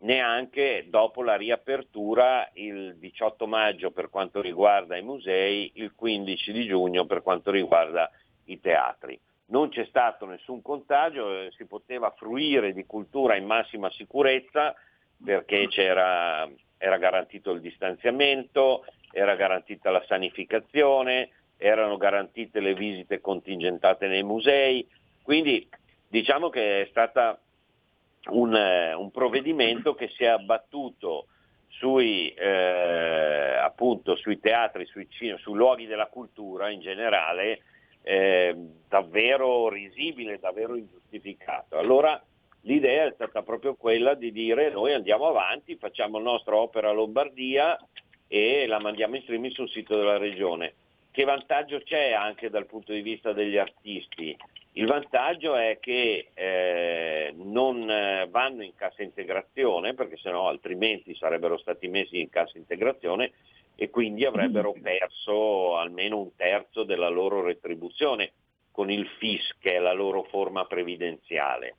Speaker 20: neanche dopo la riapertura il 18 maggio per quanto riguarda i musei, il 15 di giugno per quanto riguarda i teatri. Non c'è stato nessun contagio, eh, si poteva fruire di cultura in massima sicurezza perché era garantito il distanziamento, era garantita la sanificazione, erano garantite le visite contingentate nei musei, quindi diciamo che è stata un, eh, un provvedimento che si è abbattuto sui, eh, appunto, sui teatri, sui, cinema, sui luoghi della cultura in generale, eh, davvero risibile, davvero ingiustificato. Allora l'idea è stata proprio quella di dire noi andiamo avanti, facciamo la nostra opera Lombardia e la mandiamo in streaming sul sito della regione. Che vantaggio c'è anche dal punto di vista degli artisti? Il vantaggio è che eh, non eh, vanno in cassa integrazione, perché sennò altrimenti sarebbero stati messi in cassa integrazione e quindi avrebbero perso almeno un terzo della loro retribuzione con il FIS, che è la loro forma previdenziale.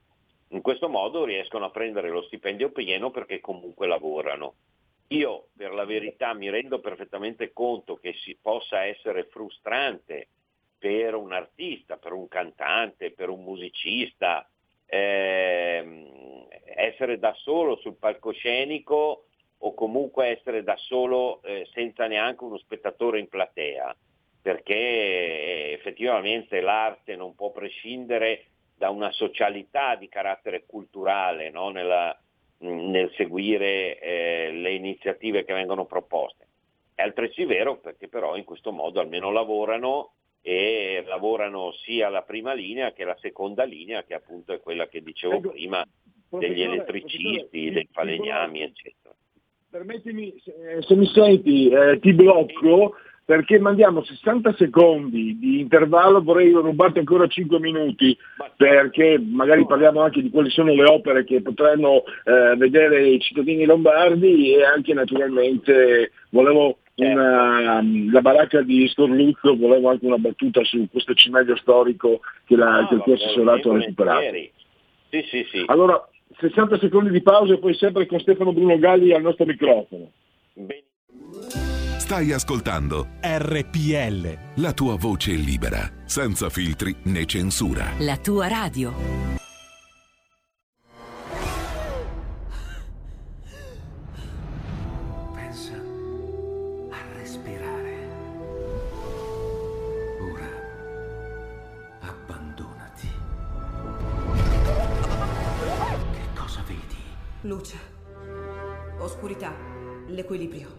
Speaker 20: In questo modo riescono a prendere lo stipendio pieno perché comunque lavorano. Io per la verità mi rendo perfettamente conto che si possa essere frustrante per un artista, per un cantante, per un musicista, ehm, essere da solo sul palcoscenico o comunque essere da solo eh, senza neanche uno spettatore in platea, perché eh, effettivamente l'arte non può prescindere da una socialità di carattere culturale no? Nella, nel seguire eh, le iniziative che vengono proposte. È altresì vero perché però in questo modo almeno lavorano e lavorano sia la prima linea che la seconda linea, che appunto è quella che dicevo ecco, prima degli elettricisti, dei falegnami, eccetera.
Speaker 4: Permettimi, se, se mi senti, eh, ti blocco perché mandiamo 60 secondi di intervallo, vorrei rubarti ancora 5 minuti perché magari parliamo anche di quali sono le opere che potranno eh, vedere i cittadini lombardi e anche naturalmente volevo una, um, la baracca di Storluzzo, volevo anche una battuta su questo cimelio storico che, la, no, che il tuo assessorato ha recuperato.
Speaker 20: Sì, sì, sì.
Speaker 4: Allora, 60 secondi di pausa e poi sempre con Stefano Bruno Galli al nostro microfono.
Speaker 20: Bene.
Speaker 11: Stai ascoltando
Speaker 17: RPL.
Speaker 11: La tua voce libera, senza filtri né censura.
Speaker 12: La tua radio.
Speaker 21: Pensa a respirare. Ora abbandonati. Che cosa vedi?
Speaker 22: Luce. Oscurità. L'equilibrio.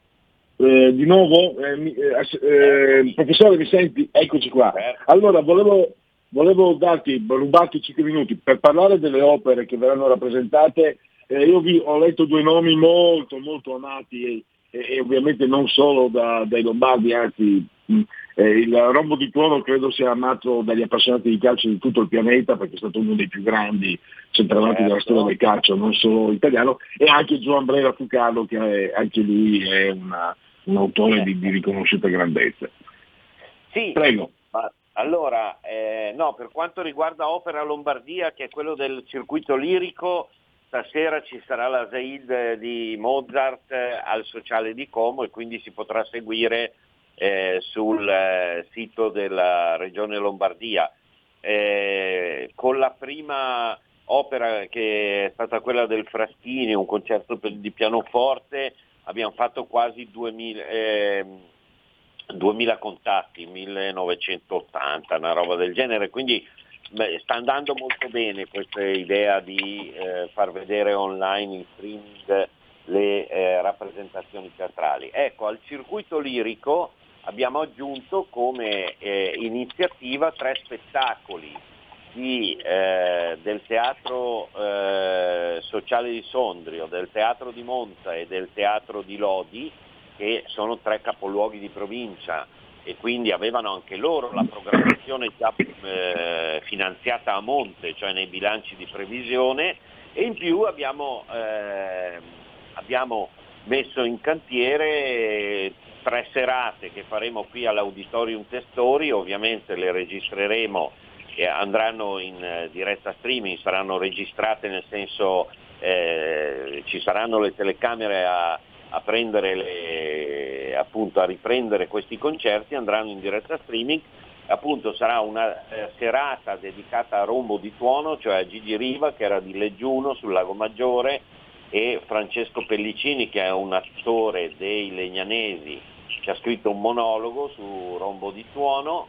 Speaker 4: eh, di nuovo, eh, eh, eh, professore mi senti? Eccoci qua. Allora volevo, volevo darti, rubarti 5 minuti per parlare delle opere che verranno rappresentate. Eh, io vi ho letto due nomi molto molto amati e, e ovviamente non solo da- dai lombardi, anzi eh, il Rombo di Tuono credo sia amato dagli appassionati di calcio di tutto il pianeta perché è stato uno dei più grandi centravanti della storia del calcio, non solo italiano, e anche Gioan Brera Fucalo che è- anche lui è una- un autore di, di riconosciuta grandezza.
Speaker 20: Sì,
Speaker 4: Prego.
Speaker 20: ma allora, eh, no, per quanto riguarda Opera Lombardia, che è quello del circuito lirico, stasera ci sarà la Zaid di Mozart eh, al Sociale di Como e quindi si potrà seguire eh, sul eh, sito della Regione Lombardia. Eh, con la prima opera che è stata quella del Fraschini, un concerto per- di pianoforte, abbiamo fatto quasi 2000, ehm, 2000 contatti, 1980, una roba del genere, quindi beh, sta andando molto bene questa idea di eh, far vedere online in streaming le eh, rappresentazioni teatrali. Ecco, al circuito lirico abbiamo aggiunto come eh, iniziativa tre spettacoli di, eh, del Teatro eh, Sociale di Sondrio, del Teatro di Monza e del Teatro di Lodi, che sono tre capoluoghi di provincia. E quindi avevano anche loro la programmazione già eh, finanziata a monte, cioè nei bilanci di previsione, e in più abbiamo, eh, abbiamo messo in cantiere tre serate che faremo qui all'Auditorium Testori, ovviamente le registreremo andranno in eh, diretta streaming, saranno registrate nel senso eh, ci saranno le telecamere a, a le, appunto a riprendere questi concerti, andranno in diretta streaming, appunto sarà una eh, serata dedicata a Rombo di Tuono, cioè a Gigi Riva che era di Leggiuno sul Lago Maggiore e Francesco Pellicini che è un attore dei Legnanesi che ha scritto un monologo su Rombo di Tuono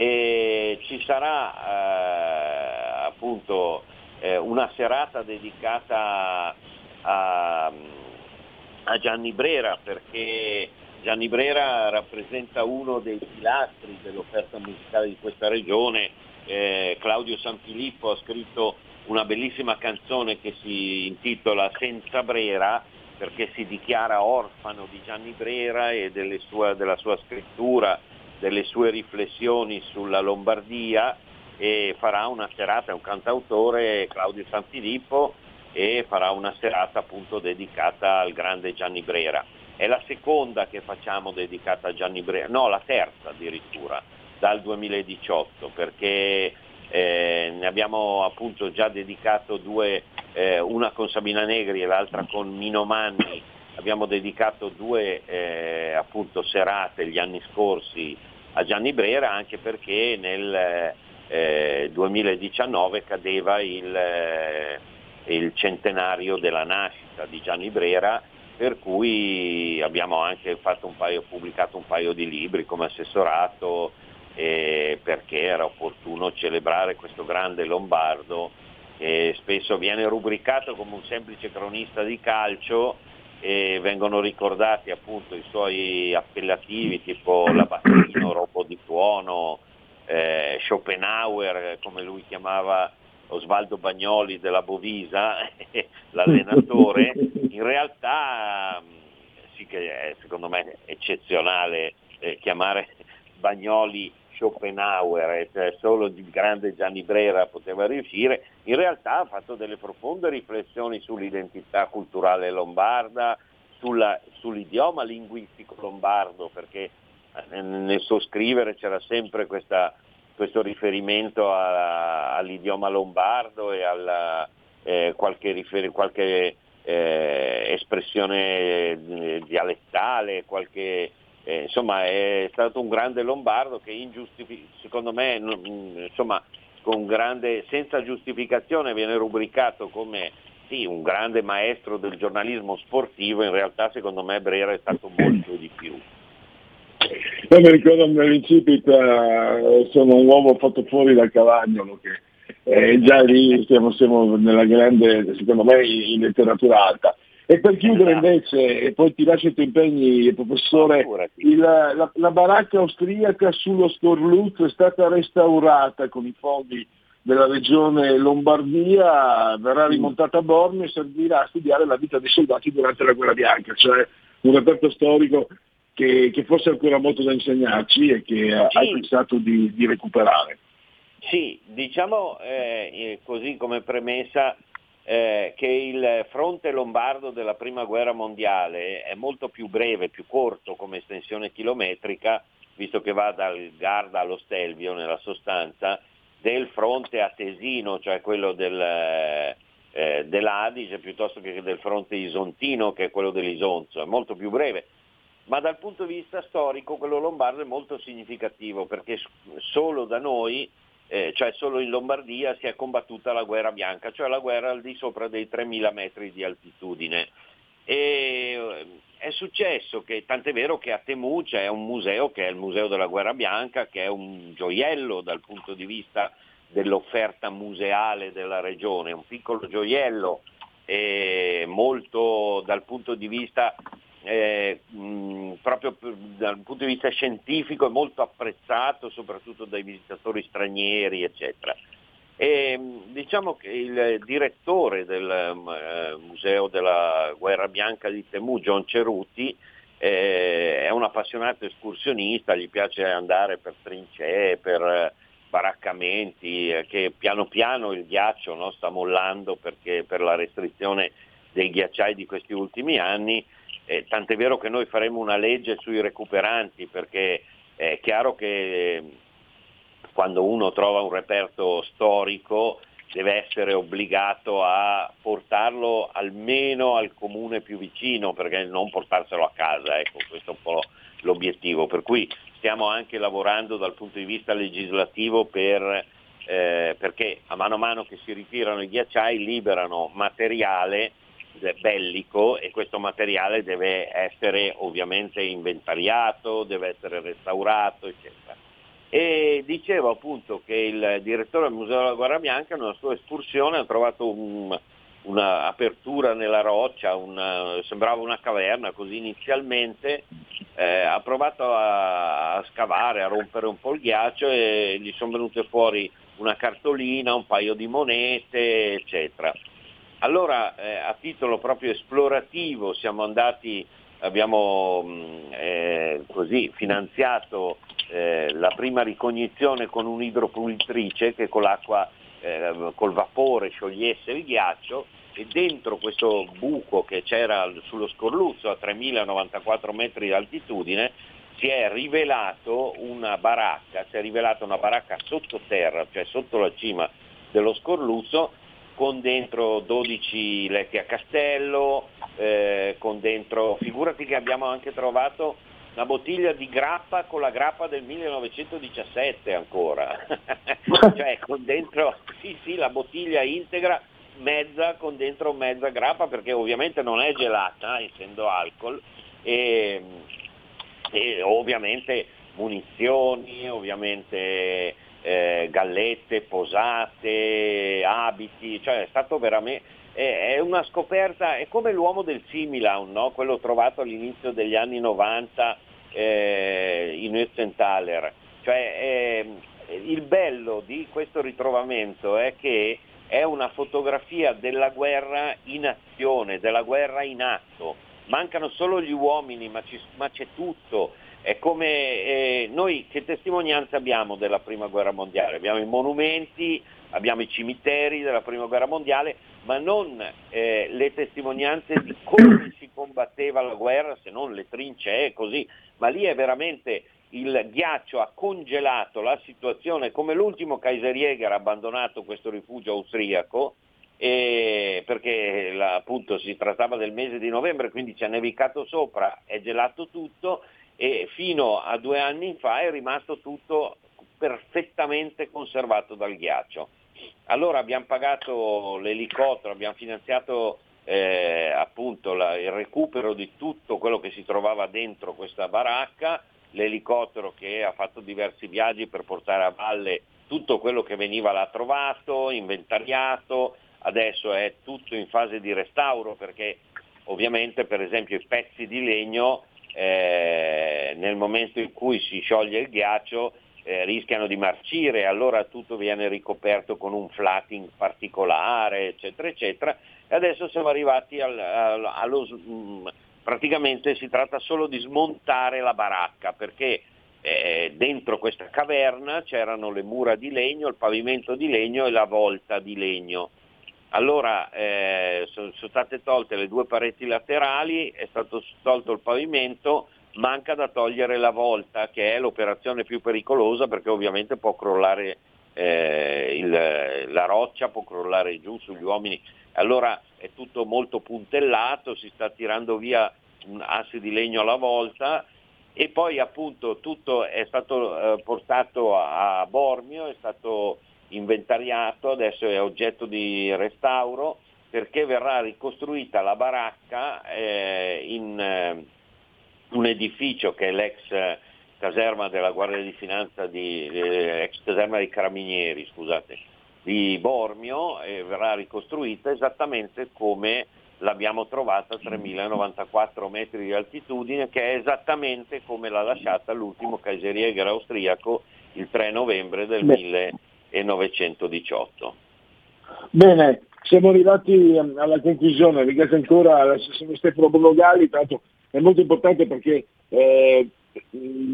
Speaker 20: e ci sarà eh, appunto eh, una serata dedicata a, a Gianni Brera perché Gianni Brera rappresenta uno dei pilastri dell'offerta musicale di questa regione. Eh, Claudio Sanfilippo ha scritto una bellissima canzone che si intitola Senza Brera perché si dichiara orfano di Gianni Brera e sue, della sua scrittura, delle sue riflessioni sulla Lombardia e farà una serata, è un cantautore Claudio Sanfilippo e farà una serata appunto dedicata al grande Gianni Brera. È la seconda che facciamo dedicata a Gianni Brera, no la terza addirittura, dal 2018 perché eh, ne abbiamo appunto già dedicato due, eh, una con Sabina Negri e l'altra con Mino Manni, abbiamo dedicato due eh, appunto serate gli anni scorsi a Gianni Brera anche perché nel 2019 eh, cadeva il, eh, il centenario della nascita di Gianni Brera per cui abbiamo anche un paio, pubblicato un paio di libri come assessorato eh, perché era opportuno celebrare questo grande lombardo che spesso viene rubricato come un semplice cronista di calcio e vengono ricordati appunto i suoi appellativi tipo Labattino, Robo di Tuono, eh, Schopenhauer come lui chiamava Osvaldo Bagnoli della Bovisa, l'allenatore, in realtà sì che è secondo me eccezionale eh, chiamare Bagnoli Schopenhauer, cioè solo il grande Gianni Brera poteva riuscire, in realtà ha fatto delle profonde riflessioni sull'identità culturale lombarda, sulla, sull'idioma linguistico lombardo, perché eh, nel suo scrivere c'era sempre questa, questo riferimento a, all'idioma lombardo e a eh, qualche, rifer- qualche eh, espressione eh, dialettale, qualche eh, insomma è stato un grande lombardo che secondo me insomma, grande, senza giustificazione viene rubricato come sì, un grande maestro del giornalismo sportivo, in realtà secondo me Brera è stato molto di più.
Speaker 4: Io mi ricordo nell'incipit eh, sono un uomo fatto fuori dal cavagnolo che eh, già lì siamo, siamo, nella grande, secondo me, in letteratura alta. E per chiudere esatto. invece, e poi ti lascio i tuoi impegni, professore, il, la, la, baracca austriaca sullo Scorluzzo è stata restaurata con i fondi della regione Lombardia, verrà rimontata a Bormio e servirà a studiare la vita dei soldati durante la guerra bianca, cioè un reperto storico che, che forse ha ancora molto da insegnarci e che sì. hai pensato di, di, recuperare.
Speaker 20: Sì, diciamo eh, così come premessa eh, che il fronte lombardo della prima guerra mondiale è molto più breve, più corto come estensione chilometrica, visto che va dal Garda allo Stelvio nella sostanza, del fronte atesino, cioè quello del, eh, dell'Adige, piuttosto che del fronte isontino, che è quello dell'Isonzo, è molto più breve. Ma dal punto di vista storico quello lombardo è molto significativo perché solo da noi eh, cioè solo in Lombardia si è combattuta la guerra bianca, cioè la guerra al di sopra dei 3000 metri di altitudine. E eh, è successo che, tant'è vero che a Temu c'è un museo che è il Museo della Guerra Bianca, che è un gioiello dal punto di vista dell'offerta museale della regione, un piccolo gioiello eh, molto dal punto di vista eh, mh, proprio dal punto di vista scientifico è molto apprezzato soprattutto dai visitatori stranieri eccetera. E, diciamo che il direttore del eh, Museo della Guerra Bianca di Temu, John Ceruti, eh, è un appassionato escursionista, gli piace andare per trincee, per baraccamenti, eh, che piano piano il ghiaccio no, sta mollando perché per la restrizione dei ghiacciai di questi ultimi anni eh, tant'è vero che noi faremo una legge sui recuperanti perché è chiaro che eh, quando uno trova un reperto storico deve essere obbligato a portarlo almeno al comune più vicino, perché non portarselo a casa, ecco, questo è un po' l'obiettivo. Per cui stiamo anche lavorando dal punto di vista legislativo per, eh, perché a mano a mano che si ritirano i ghiacciai liberano materiale bellico e questo materiale deve essere ovviamente inventariato, deve essere restaurato, eccetera. E dicevo appunto che il direttore del Museo della Guerra Bianca nella sua escursione ha trovato un, un'apertura nella roccia, una, sembrava una caverna così inizialmente, eh, ha provato a, a, scavare, a rompere un po' il ghiaccio e gli sono venute fuori una cartolina, un paio di monete, eccetera allora eh, a titolo proprio esplorativo siamo andati, abbiamo mh, eh, così finanziato eh, la prima ricognizione con un'idropulitrice che con l'acqua, eh, col vapore sciogliesse il ghiaccio e dentro questo buco che c'era sullo scorluzzo a 3094 metri di altitudine si è rivelato una baracca, si è rivelata una baracca sottoterra, cioè sotto la cima dello scorluzzo, con dentro 12 letti a castello, eh, con dentro, figurati che abbiamo anche trovato una bottiglia di grappa con la grappa del 1917 ancora, cioè con dentro, sì sì, la bottiglia integra mezza con dentro mezza grappa perché ovviamente non è gelata essendo alcol e, e ovviamente munizioni, ovviamente eh, gallette, posate, abiti, cioè è stato veramente è una scoperta, è come l'uomo del Similaun, no? quello trovato all'inizio degli anni 90 eh, in Ötzenthaler. Cioè, eh, il bello di questo ritrovamento è che è una fotografia della guerra in azione, della guerra in atto. Mancano solo gli uomini, ma, ci, ma c'è tutto. È come eh, noi che testimonianza abbiamo della prima guerra mondiale? Abbiamo i monumenti, abbiamo i cimiteri della prima guerra mondiale, ma non eh, le testimonianze di come si combatteva la guerra, se non le trincee così, ma lì è veramente il ghiaccio ha congelato la situazione, come l'ultimo Kaiserjäger ha abbandonato questo rifugio austriaco, eh, perché appunto si trattava del mese di novembre, quindi ci ha nevicato sopra, è gelato tutto e fino a due anni fa è rimasto tutto perfettamente conservato dal ghiaccio. Allora abbiamo pagato l'elicottero, abbiamo finanziato eh, appunto la, il recupero di tutto quello che si trovava dentro questa baracca, l'elicottero che ha fatto diversi viaggi per portare a valle tutto quello che veniva là trovato, inventariato, adesso è tutto in fase di restauro perché ovviamente per esempio i pezzi di legno eh, nel momento in cui si scioglie il ghiaccio eh, rischiano di marcire, allora tutto viene ricoperto con un flatting particolare, eccetera, eccetera. E adesso siamo arrivati al, al, allo, mh, praticamente si tratta solo di smontare la baracca, perché eh, dentro questa caverna c'erano le mura di legno, il pavimento di legno e la volta di legno. Allora eh, sono, sono state tolte le due pareti laterali, è stato tolto il pavimento, manca da togliere la volta che è l'operazione più pericolosa perché ovviamente può crollare eh, il, la roccia, può crollare giù sugli uomini. Allora è tutto molto puntellato, si sta tirando via assi di legno alla volta e poi appunto tutto è stato eh, portato a, a Bormio, è stato inventariato, adesso è oggetto di restauro perché verrà ricostruita la baracca eh, in eh, un edificio che è l'ex caserma della Guardia di Finanza, di, eh, ex caserma dei Carabinieri, scusate, di Bormio e verrà ricostruita esattamente come l'abbiamo trovata a 3094 metri di altitudine, che è esattamente come l'ha lasciata l'ultimo Kaiseriegger austriaco il 3 novembre del Beh. 1918.
Speaker 4: Bene, siamo arrivati alla conclusione, ringrazio ancora l'assessore Stefano Bonogali, tanto è molto importante perché eh,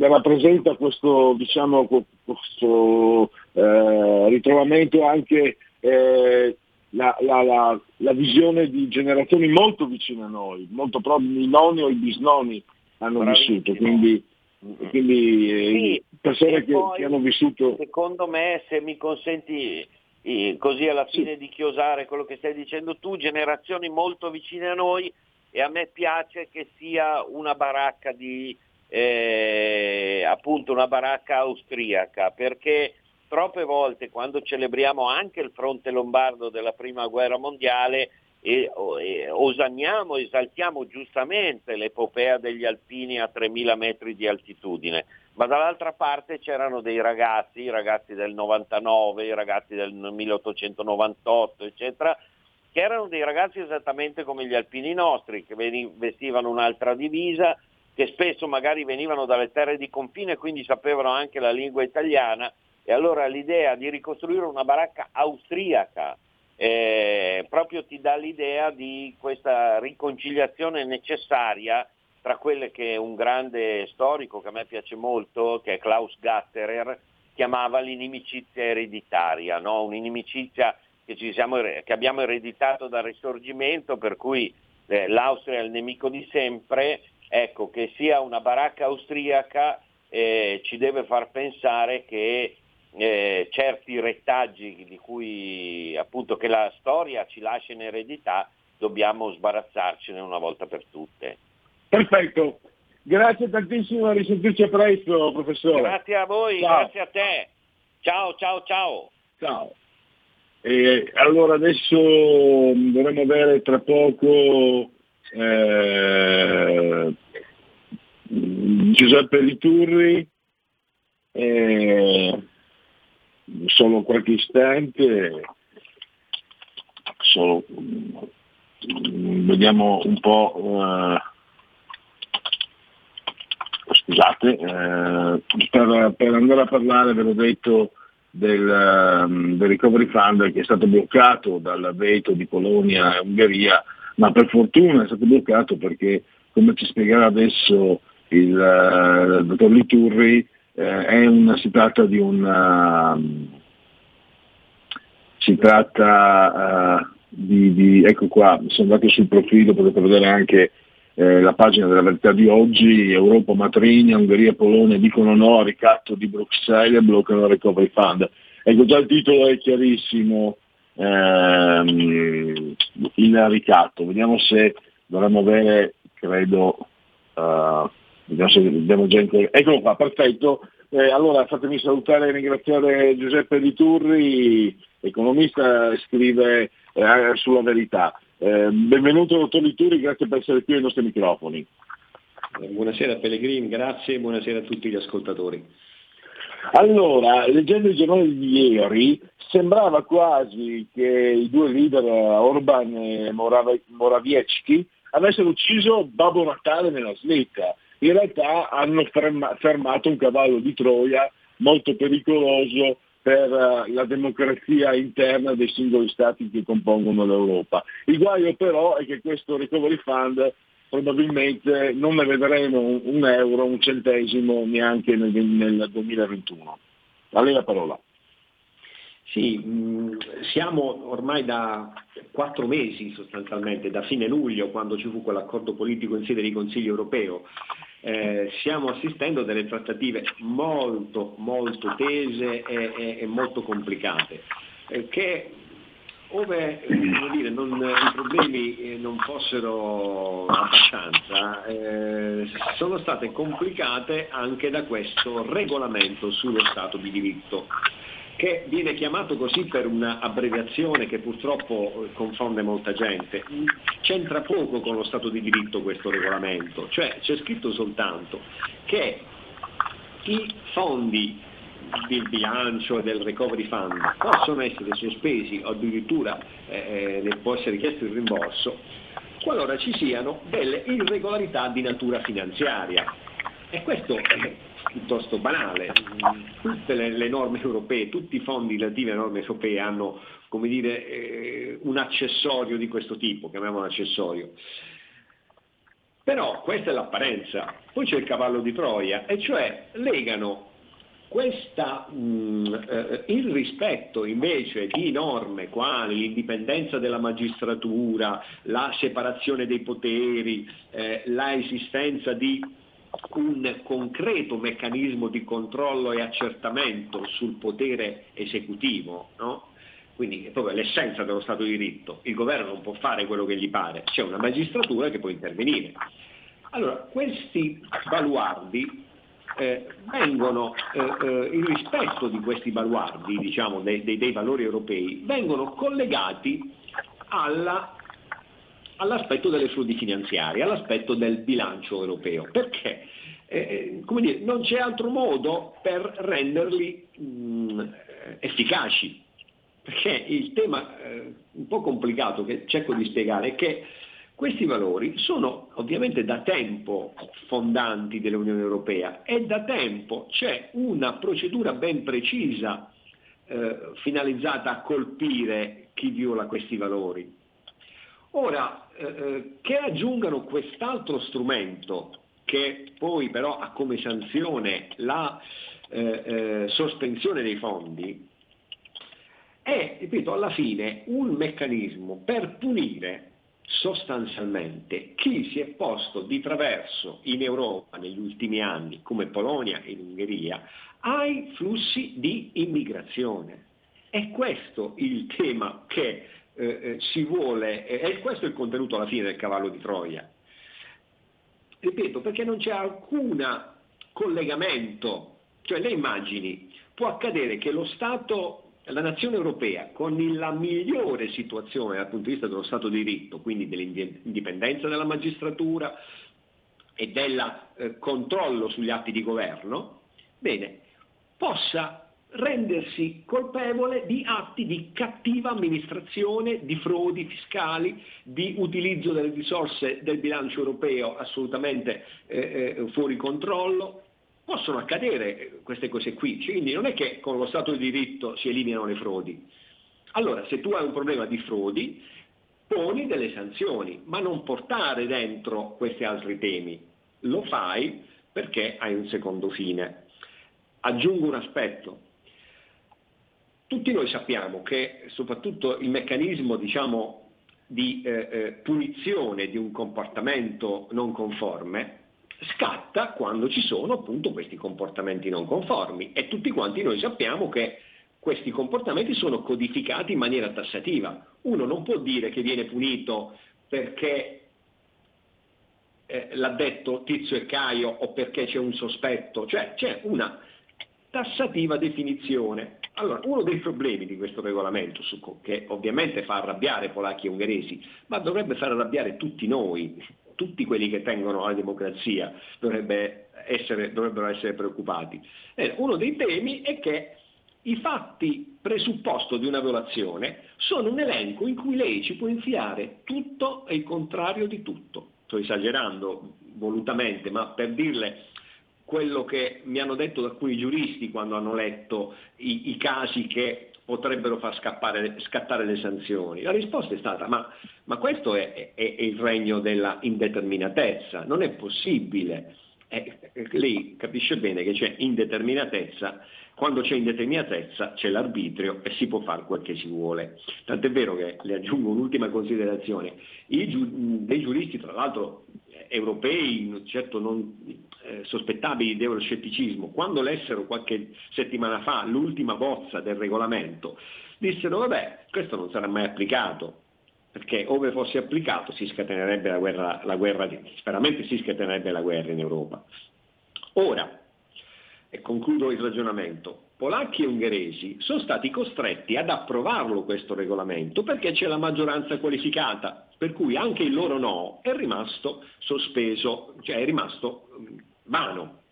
Speaker 4: rappresenta questo, diciamo, questo eh, ritrovamento anche eh, la, la, la, la, visione di generazioni molto vicine a noi, molto proprio i nonni o i bisnonni hanno Bravissimo. vissuto, quindi, quindi eh, sì, persone che, poi, che, hanno vissuto...
Speaker 20: Secondo me, se mi consenti così alla fine sì. di chiosare quello che stai dicendo tu, generazioni molto vicine a noi e a me piace che sia una baracca di eh, appunto una baracca austriaca perché troppe volte quando celebriamo anche il fronte lombardo della prima guerra mondiale e, e osanniamo, esaltiamo giustamente l'epopea degli alpini a 3000 metri di altitudine, ma dall'altra parte c'erano dei ragazzi, i ragazzi del 99, i ragazzi del 1898, eccetera, che erano dei ragazzi esattamente come gli alpini nostri, che vestivano un'altra divisa, che spesso magari venivano dalle terre di confine e quindi sapevano anche la lingua italiana e allora l'idea di ricostruire una baracca austriaca, eh, proprio ti dà l'idea di questa riconciliazione necessaria tra quelle che un grande storico che a me piace molto, che è Klaus Gatterer, chiamava l'inimicizia ereditaria, no? un'inimicizia che, siamo, che, abbiamo ereditato dal risorgimento, per cui eh, l'Austria è il nemico di sempre, ecco, che sia una baracca austriaca eh, ci deve far pensare che eh, certi rettaggi di cui appunto che la storia ci lascia in eredità dobbiamo sbarazzarcene una volta per tutte.
Speaker 4: Perfetto, grazie tantissimo, a risentirci a presto professore.
Speaker 20: Grazie a voi, ciao. grazie a te. Ciao, ciao, ciao.
Speaker 4: Ciao. E allora adesso dovremo avere tra poco eh, Giuseppe Liturri. Eh, solo qualche istante, solo, vediamo un po', eh, scusate, eh, per, per, andare a parlare, ve l'ho detto, del, um, del, recovery fund che è stato bloccato dal veto di Polonia e Ungheria, ma per fortuna è stato bloccato perché, come ci spiegherà adesso il, il dottor Liturri, eh, una, si tratta di un uh, si tratta uh, di, di, ecco qua, sono andato sul profilo, potete vedere anche eh, la pagina della verità di oggi, Europa matrigna, Ungheria Polonia dicono no al ricatto di Bruxelles e bloccano il recovery fund. Ecco già il titolo è chiarissimo, ehm, il ricatto, vediamo se dovremmo avere, credo, uh, Vediamo se abbiamo già in... Eccolo qua, perfetto. Eh, allora fatemi salutare e ringraziare Giuseppe Di Turri, economista, scrive eh, sulla verità. Eh, benvenuto dottor Di Turri, grazie per essere qui ai nostri microfoni.
Speaker 23: Eh, buonasera Pellegrini, grazie e buonasera a tutti gli ascoltatori.
Speaker 4: Allora, leggendo i giornali di ieri, sembrava quasi che i due leader Orban e Morawiecki avessero ucciso Babbo Natale nella slitta in realtà hanno fermato un cavallo di Troia molto pericoloso per eh, la democrazia interna dei singoli stati che compongono l'Europa. Il guaio però è che questo recovery fund probabilmente non ne vedremo un euro, un centesimo neanche nel, nel 2021. A lei la parola.
Speaker 23: Sì, mm, siamo ormai da quattro mesi sostanzialmente, da fine luglio, quando ci fu quell'accordo politico in sede di Consiglio europeo, eh, stiamo assistendo a delle trattative molto, molto tese e, e, e molto complicate, eh, che ove dire, non, i problemi eh, non fossero abbastanza, eh, sono state complicate anche da questo regolamento sullo Stato di diritto che viene chiamato così per un'abbreviazione che purtroppo eh, confonde molta gente. C'entra poco con lo Stato di diritto questo regolamento, cioè c'è scritto soltanto che i fondi del bilancio e del recovery fund possono essere sospesi o addirittura eh, eh può essere chiesto il rimborso qualora ci siano delle irregolarità di natura finanziaria. E questo piuttosto banale. Tutte le, le, norme europee, tutti i fondi relativi alle norme europee hanno come dire, eh, un accessorio di questo tipo, chiamiamolo accessorio. Però questa è l'apparenza, poi c'è il cavallo di Troia, e cioè legano questa, mh, mm, eh, il rispetto invece di norme quali l'indipendenza della magistratura, la separazione dei poteri, eh, la esistenza di un concreto meccanismo di controllo e accertamento sul potere esecutivo, no? quindi è proprio l'essenza dello Stato di diritto, il governo non può fare quello che gli pare, c'è una magistratura che può intervenire. Allora, questi baluardi eh, vengono, eh, eh, il rispetto di questi baluardi, diciamo, dei, dei, dei valori europei, vengono collegati alla all'aspetto delle frodi finanziarie, all'aspetto del bilancio europeo, perché eh, eh dire, non c'è altro modo per renderli mh, mm, efficaci. Perché il tema eh, un po' complicato che cerco di spiegare è che questi valori sono ovviamente da tempo fondanti dell'Unione Europea e da tempo c'è una procedura ben precisa eh, finalizzata a colpire chi viola questi valori. Ora, eh, eh, che aggiungano quest'altro strumento che poi però ha come sanzione la eh, eh, sospensione dei fondi, è, ripeto, alla fine un meccanismo per punire sostanzialmente chi si è posto di traverso in Europa negli ultimi anni, come Polonia e Ungheria, ai flussi di immigrazione. È questo il tema che eh, eh si vuole, è questo il contenuto alla fine del cavallo di Troia. Ripeto, perché non c'è alcun collegamento, cioè le immagini, può accadere che lo Stato la nazione europea, con la migliore situazione dal punto di vista dello Stato di diritto, quindi dell'indipendenza della magistratura e del eh, controllo sugli atti di governo, bene, possa rendersi colpevole di atti di cattiva amministrazione, di frodi fiscali, di utilizzo delle risorse del bilancio europeo assolutamente eh, eh, fuori controllo. Possono accadere queste cose qui, quindi non è che con lo Stato di diritto si eliminano le frodi. Allora, se tu hai un problema di frodi, poni delle sanzioni, ma non portare dentro questi altri temi. Lo fai perché hai un secondo fine. Aggiungo un aspetto, tutti noi sappiamo che soprattutto il meccanismo diciamo, di eh, eh, punizione di un comportamento non conforme scatta quando ci sono appunto questi comportamenti non conformi e tutti quanti noi sappiamo che questi comportamenti sono codificati in maniera tassativa. Uno non può dire che viene punito perché eh, l'ha detto Tizio e Caio o perché c'è un sospetto, cioè c'è una tassativa definizione. Allora, uno dei problemi di questo regolamento, che ovviamente fa arrabbiare polacchi e ungheresi, ma dovrebbe far arrabbiare tutti noi, tutti quelli che tengono alla democrazia, dovrebbe essere, dovrebbero essere preoccupati. Eh, uno dei temi è che i fatti presupposto di una violazione sono un elenco in cui lei ci può infilare tutto e il contrario di tutto. Sto esagerando volutamente, ma per dirle quello che mi hanno detto alcuni giuristi quando hanno letto i, i casi che potrebbero far scappare, scattare le sanzioni? La risposta è stata ma, ma questo è, è, è, il regno della indeterminatezza, non è possibile. Eh, lei capisce bene che c'è indeterminatezza, quando c'è indeterminatezza c'è l'arbitrio e si può fare quel che si vuole. Tant'è vero che le aggiungo un'ultima considerazione, I dei giuristi tra l'altro europei, certo non eh, sospettabili di euroscetticismo, quando lessero qualche settimana fa l'ultima bozza del regolamento, dissero vabbè, questo non sarà mai applicato, perché ove fosse applicato si scatenerebbe la guerra, la guerra veramente si scatenerebbe la guerra in Europa. Ora, e concludo il ragionamento, polacchi e ungheresi sono stati costretti ad approvarlo questo regolamento perché c'è la maggioranza qualificata, per cui anche il loro no è rimasto sospeso, cioè è rimasto vano.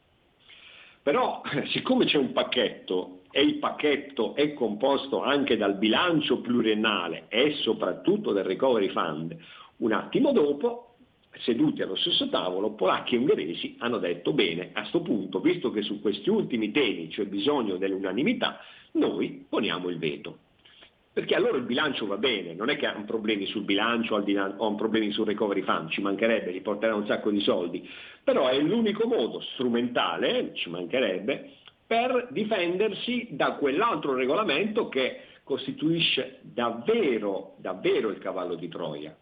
Speaker 23: Però siccome c'è un pacchetto e il pacchetto è composto anche dal bilancio pluriennale e soprattutto del recovery fund, un attimo dopo seduti allo stesso tavolo, polacchi e ungheresi hanno detto bene, a questo punto, visto che su questi ultimi temi c'è bisogno dell'unanimità, noi poniamo il veto. Perché allora il bilancio va bene, non è che hanno problemi sul bilancio o problemi sul recovery fund, ci mancherebbe, gli porterà un sacco di soldi, però è l'unico modo strumentale, ci mancherebbe, per difendersi da quell'altro regolamento che costituisce davvero, davvero il cavallo di Troia.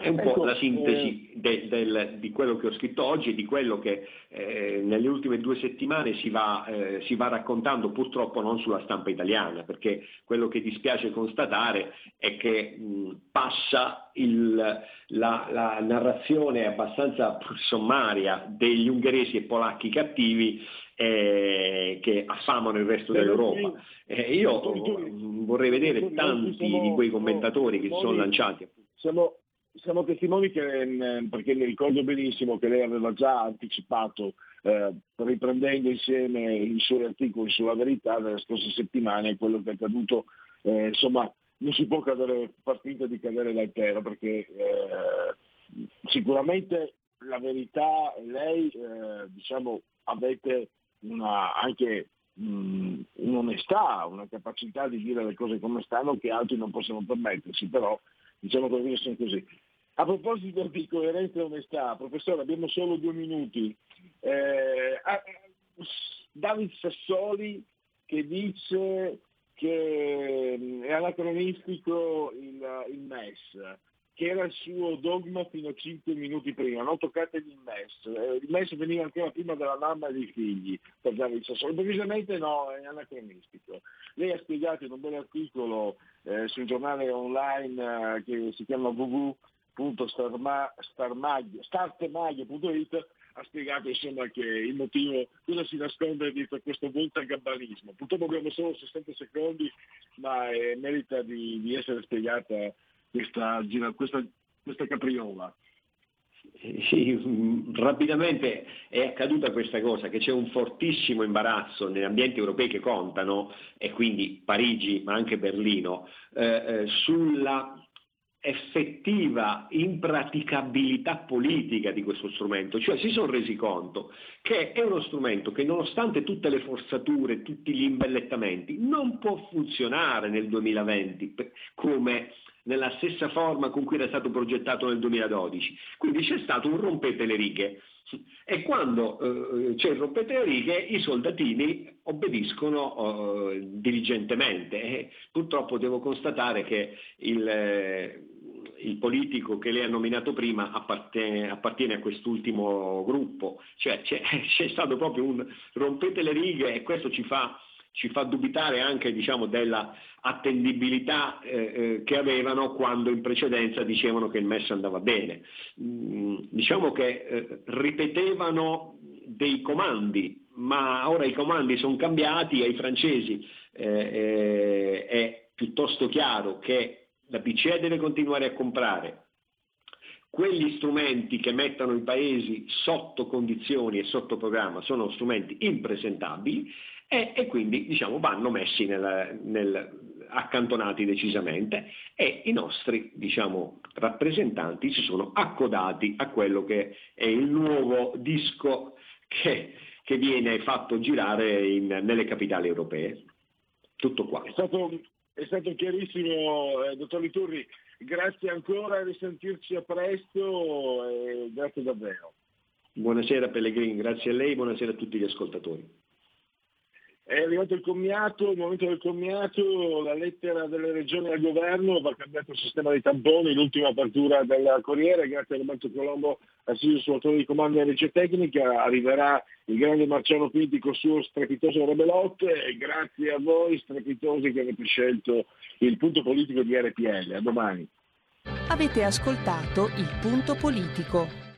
Speaker 23: È un po' ecco, la sintesi eh, de, del, di quello che ho scritto oggi e di quello che eh, nelle ultime due settimane si va, eh, si va, raccontando, purtroppo non sulla stampa italiana, perché quello che dispiace constatare è che mh, passa il, la, la, narrazione abbastanza sommaria degli ungheresi e polacchi cattivi eh, che affamano il resto dell'Europa. Eh, io vorrei vedere tanti di quei commentatori che si sono lanciati.
Speaker 4: Siamo, siamo testimoni che, mm, perché mi ricordo benissimo che lei aveva già anticipato, eh, riprendendo insieme i suoi articoli sulla verità nelle scorse settimane, quello che è accaduto, eh, insomma, non si può cadere, far finta di cadere dal terra perché eh, sicuramente la verità, lei, eh, diciamo, avete una, anche mh, un'onestà, una capacità di dire le cose come stanno che altri non possono permettersi, però diciamo che sono così. A proposito di coerenza e onestà, professore, abbiamo solo due minuti. Eh, David Sassoli che dice che è anacronistico il, il MES che era il suo dogma fino a 5 minuti prima, non toccategli il MES, eh, il MES veniva ancora prima della mamma e dei figli per Davide Sassoli, improvvisamente no, è anacronistico. Lei ha spiegato in un bel articolo eh, sul giornale online eh, che si chiama www.startmaglio.it ha spiegato insomma che il motivo, cosa si nasconde dietro questo voltagabbanismo. Purtroppo abbiamo solo 60 secondi, ma eh, merita di, di essere spiegata questa, questa, questa capriola.
Speaker 23: Rapidamente è accaduta questa cosa, che c'è un fortissimo imbarazzo negli ambienti europei che contano, e quindi Parigi ma anche Berlino, eh, eh, sulla effettiva impraticabilità politica di questo strumento, cioè si sono resi conto che è uno strumento che nonostante tutte le forzature, tutti gli imbellettamenti, non può funzionare nel 2020 come nella stessa forma con cui era stato progettato nel 2012. Quindi c'è stato un rompete le righe e quando eh, c'è il rompete le righe i soldatini obbediscono eh, diligentemente. E purtroppo devo constatare che il, eh, il politico che lei ha nominato prima appartiene, appartiene a quest'ultimo gruppo, cioè c'è, c'è, stato proprio un rompete le righe e questo ci fa, ci fa dubitare anche diciamo, della attendibilità eh, eh, che avevano quando in precedenza dicevano che il MES andava bene. Mm, diciamo che eh, ripetevano dei comandi, ma ora i comandi sono cambiati e ai francesi eh, eh, è piuttosto chiaro che la BCE deve continuare a comprare quegli strumenti che mettono i paesi sotto condizioni e sotto programma sono strumenti impresentabili e, e quindi diciamo, vanno messi nel, nel, accantonati decisamente e i nostri diciamo, rappresentanti si sono accodati a quello che è il nuovo disco che, che viene fatto girare in, nelle capitali europee. Tutto qua.
Speaker 4: È stato è stato chiarissimo, eh, dottor Liturri. Grazie ancora, a risentirci a presto e grazie davvero.
Speaker 23: Buonasera Pellegrini, grazie a lei, buonasera a tutti gli ascoltatori.
Speaker 4: È arrivato il commiato, il momento del commiato, la lettera delle regioni al governo, va cambiato il sistema dei tamponi, l'ultima apertura del Corriere, grazie a Roberto Colombo, assiso sull'autore di comando e legge tecnica, arriverà il grande Marciano Pinti con il suo strepitoso Rebelot e grazie a voi strepitosi che avete scelto il punto politico di RPL. A domani.
Speaker 12: Avete ascoltato il punto politico.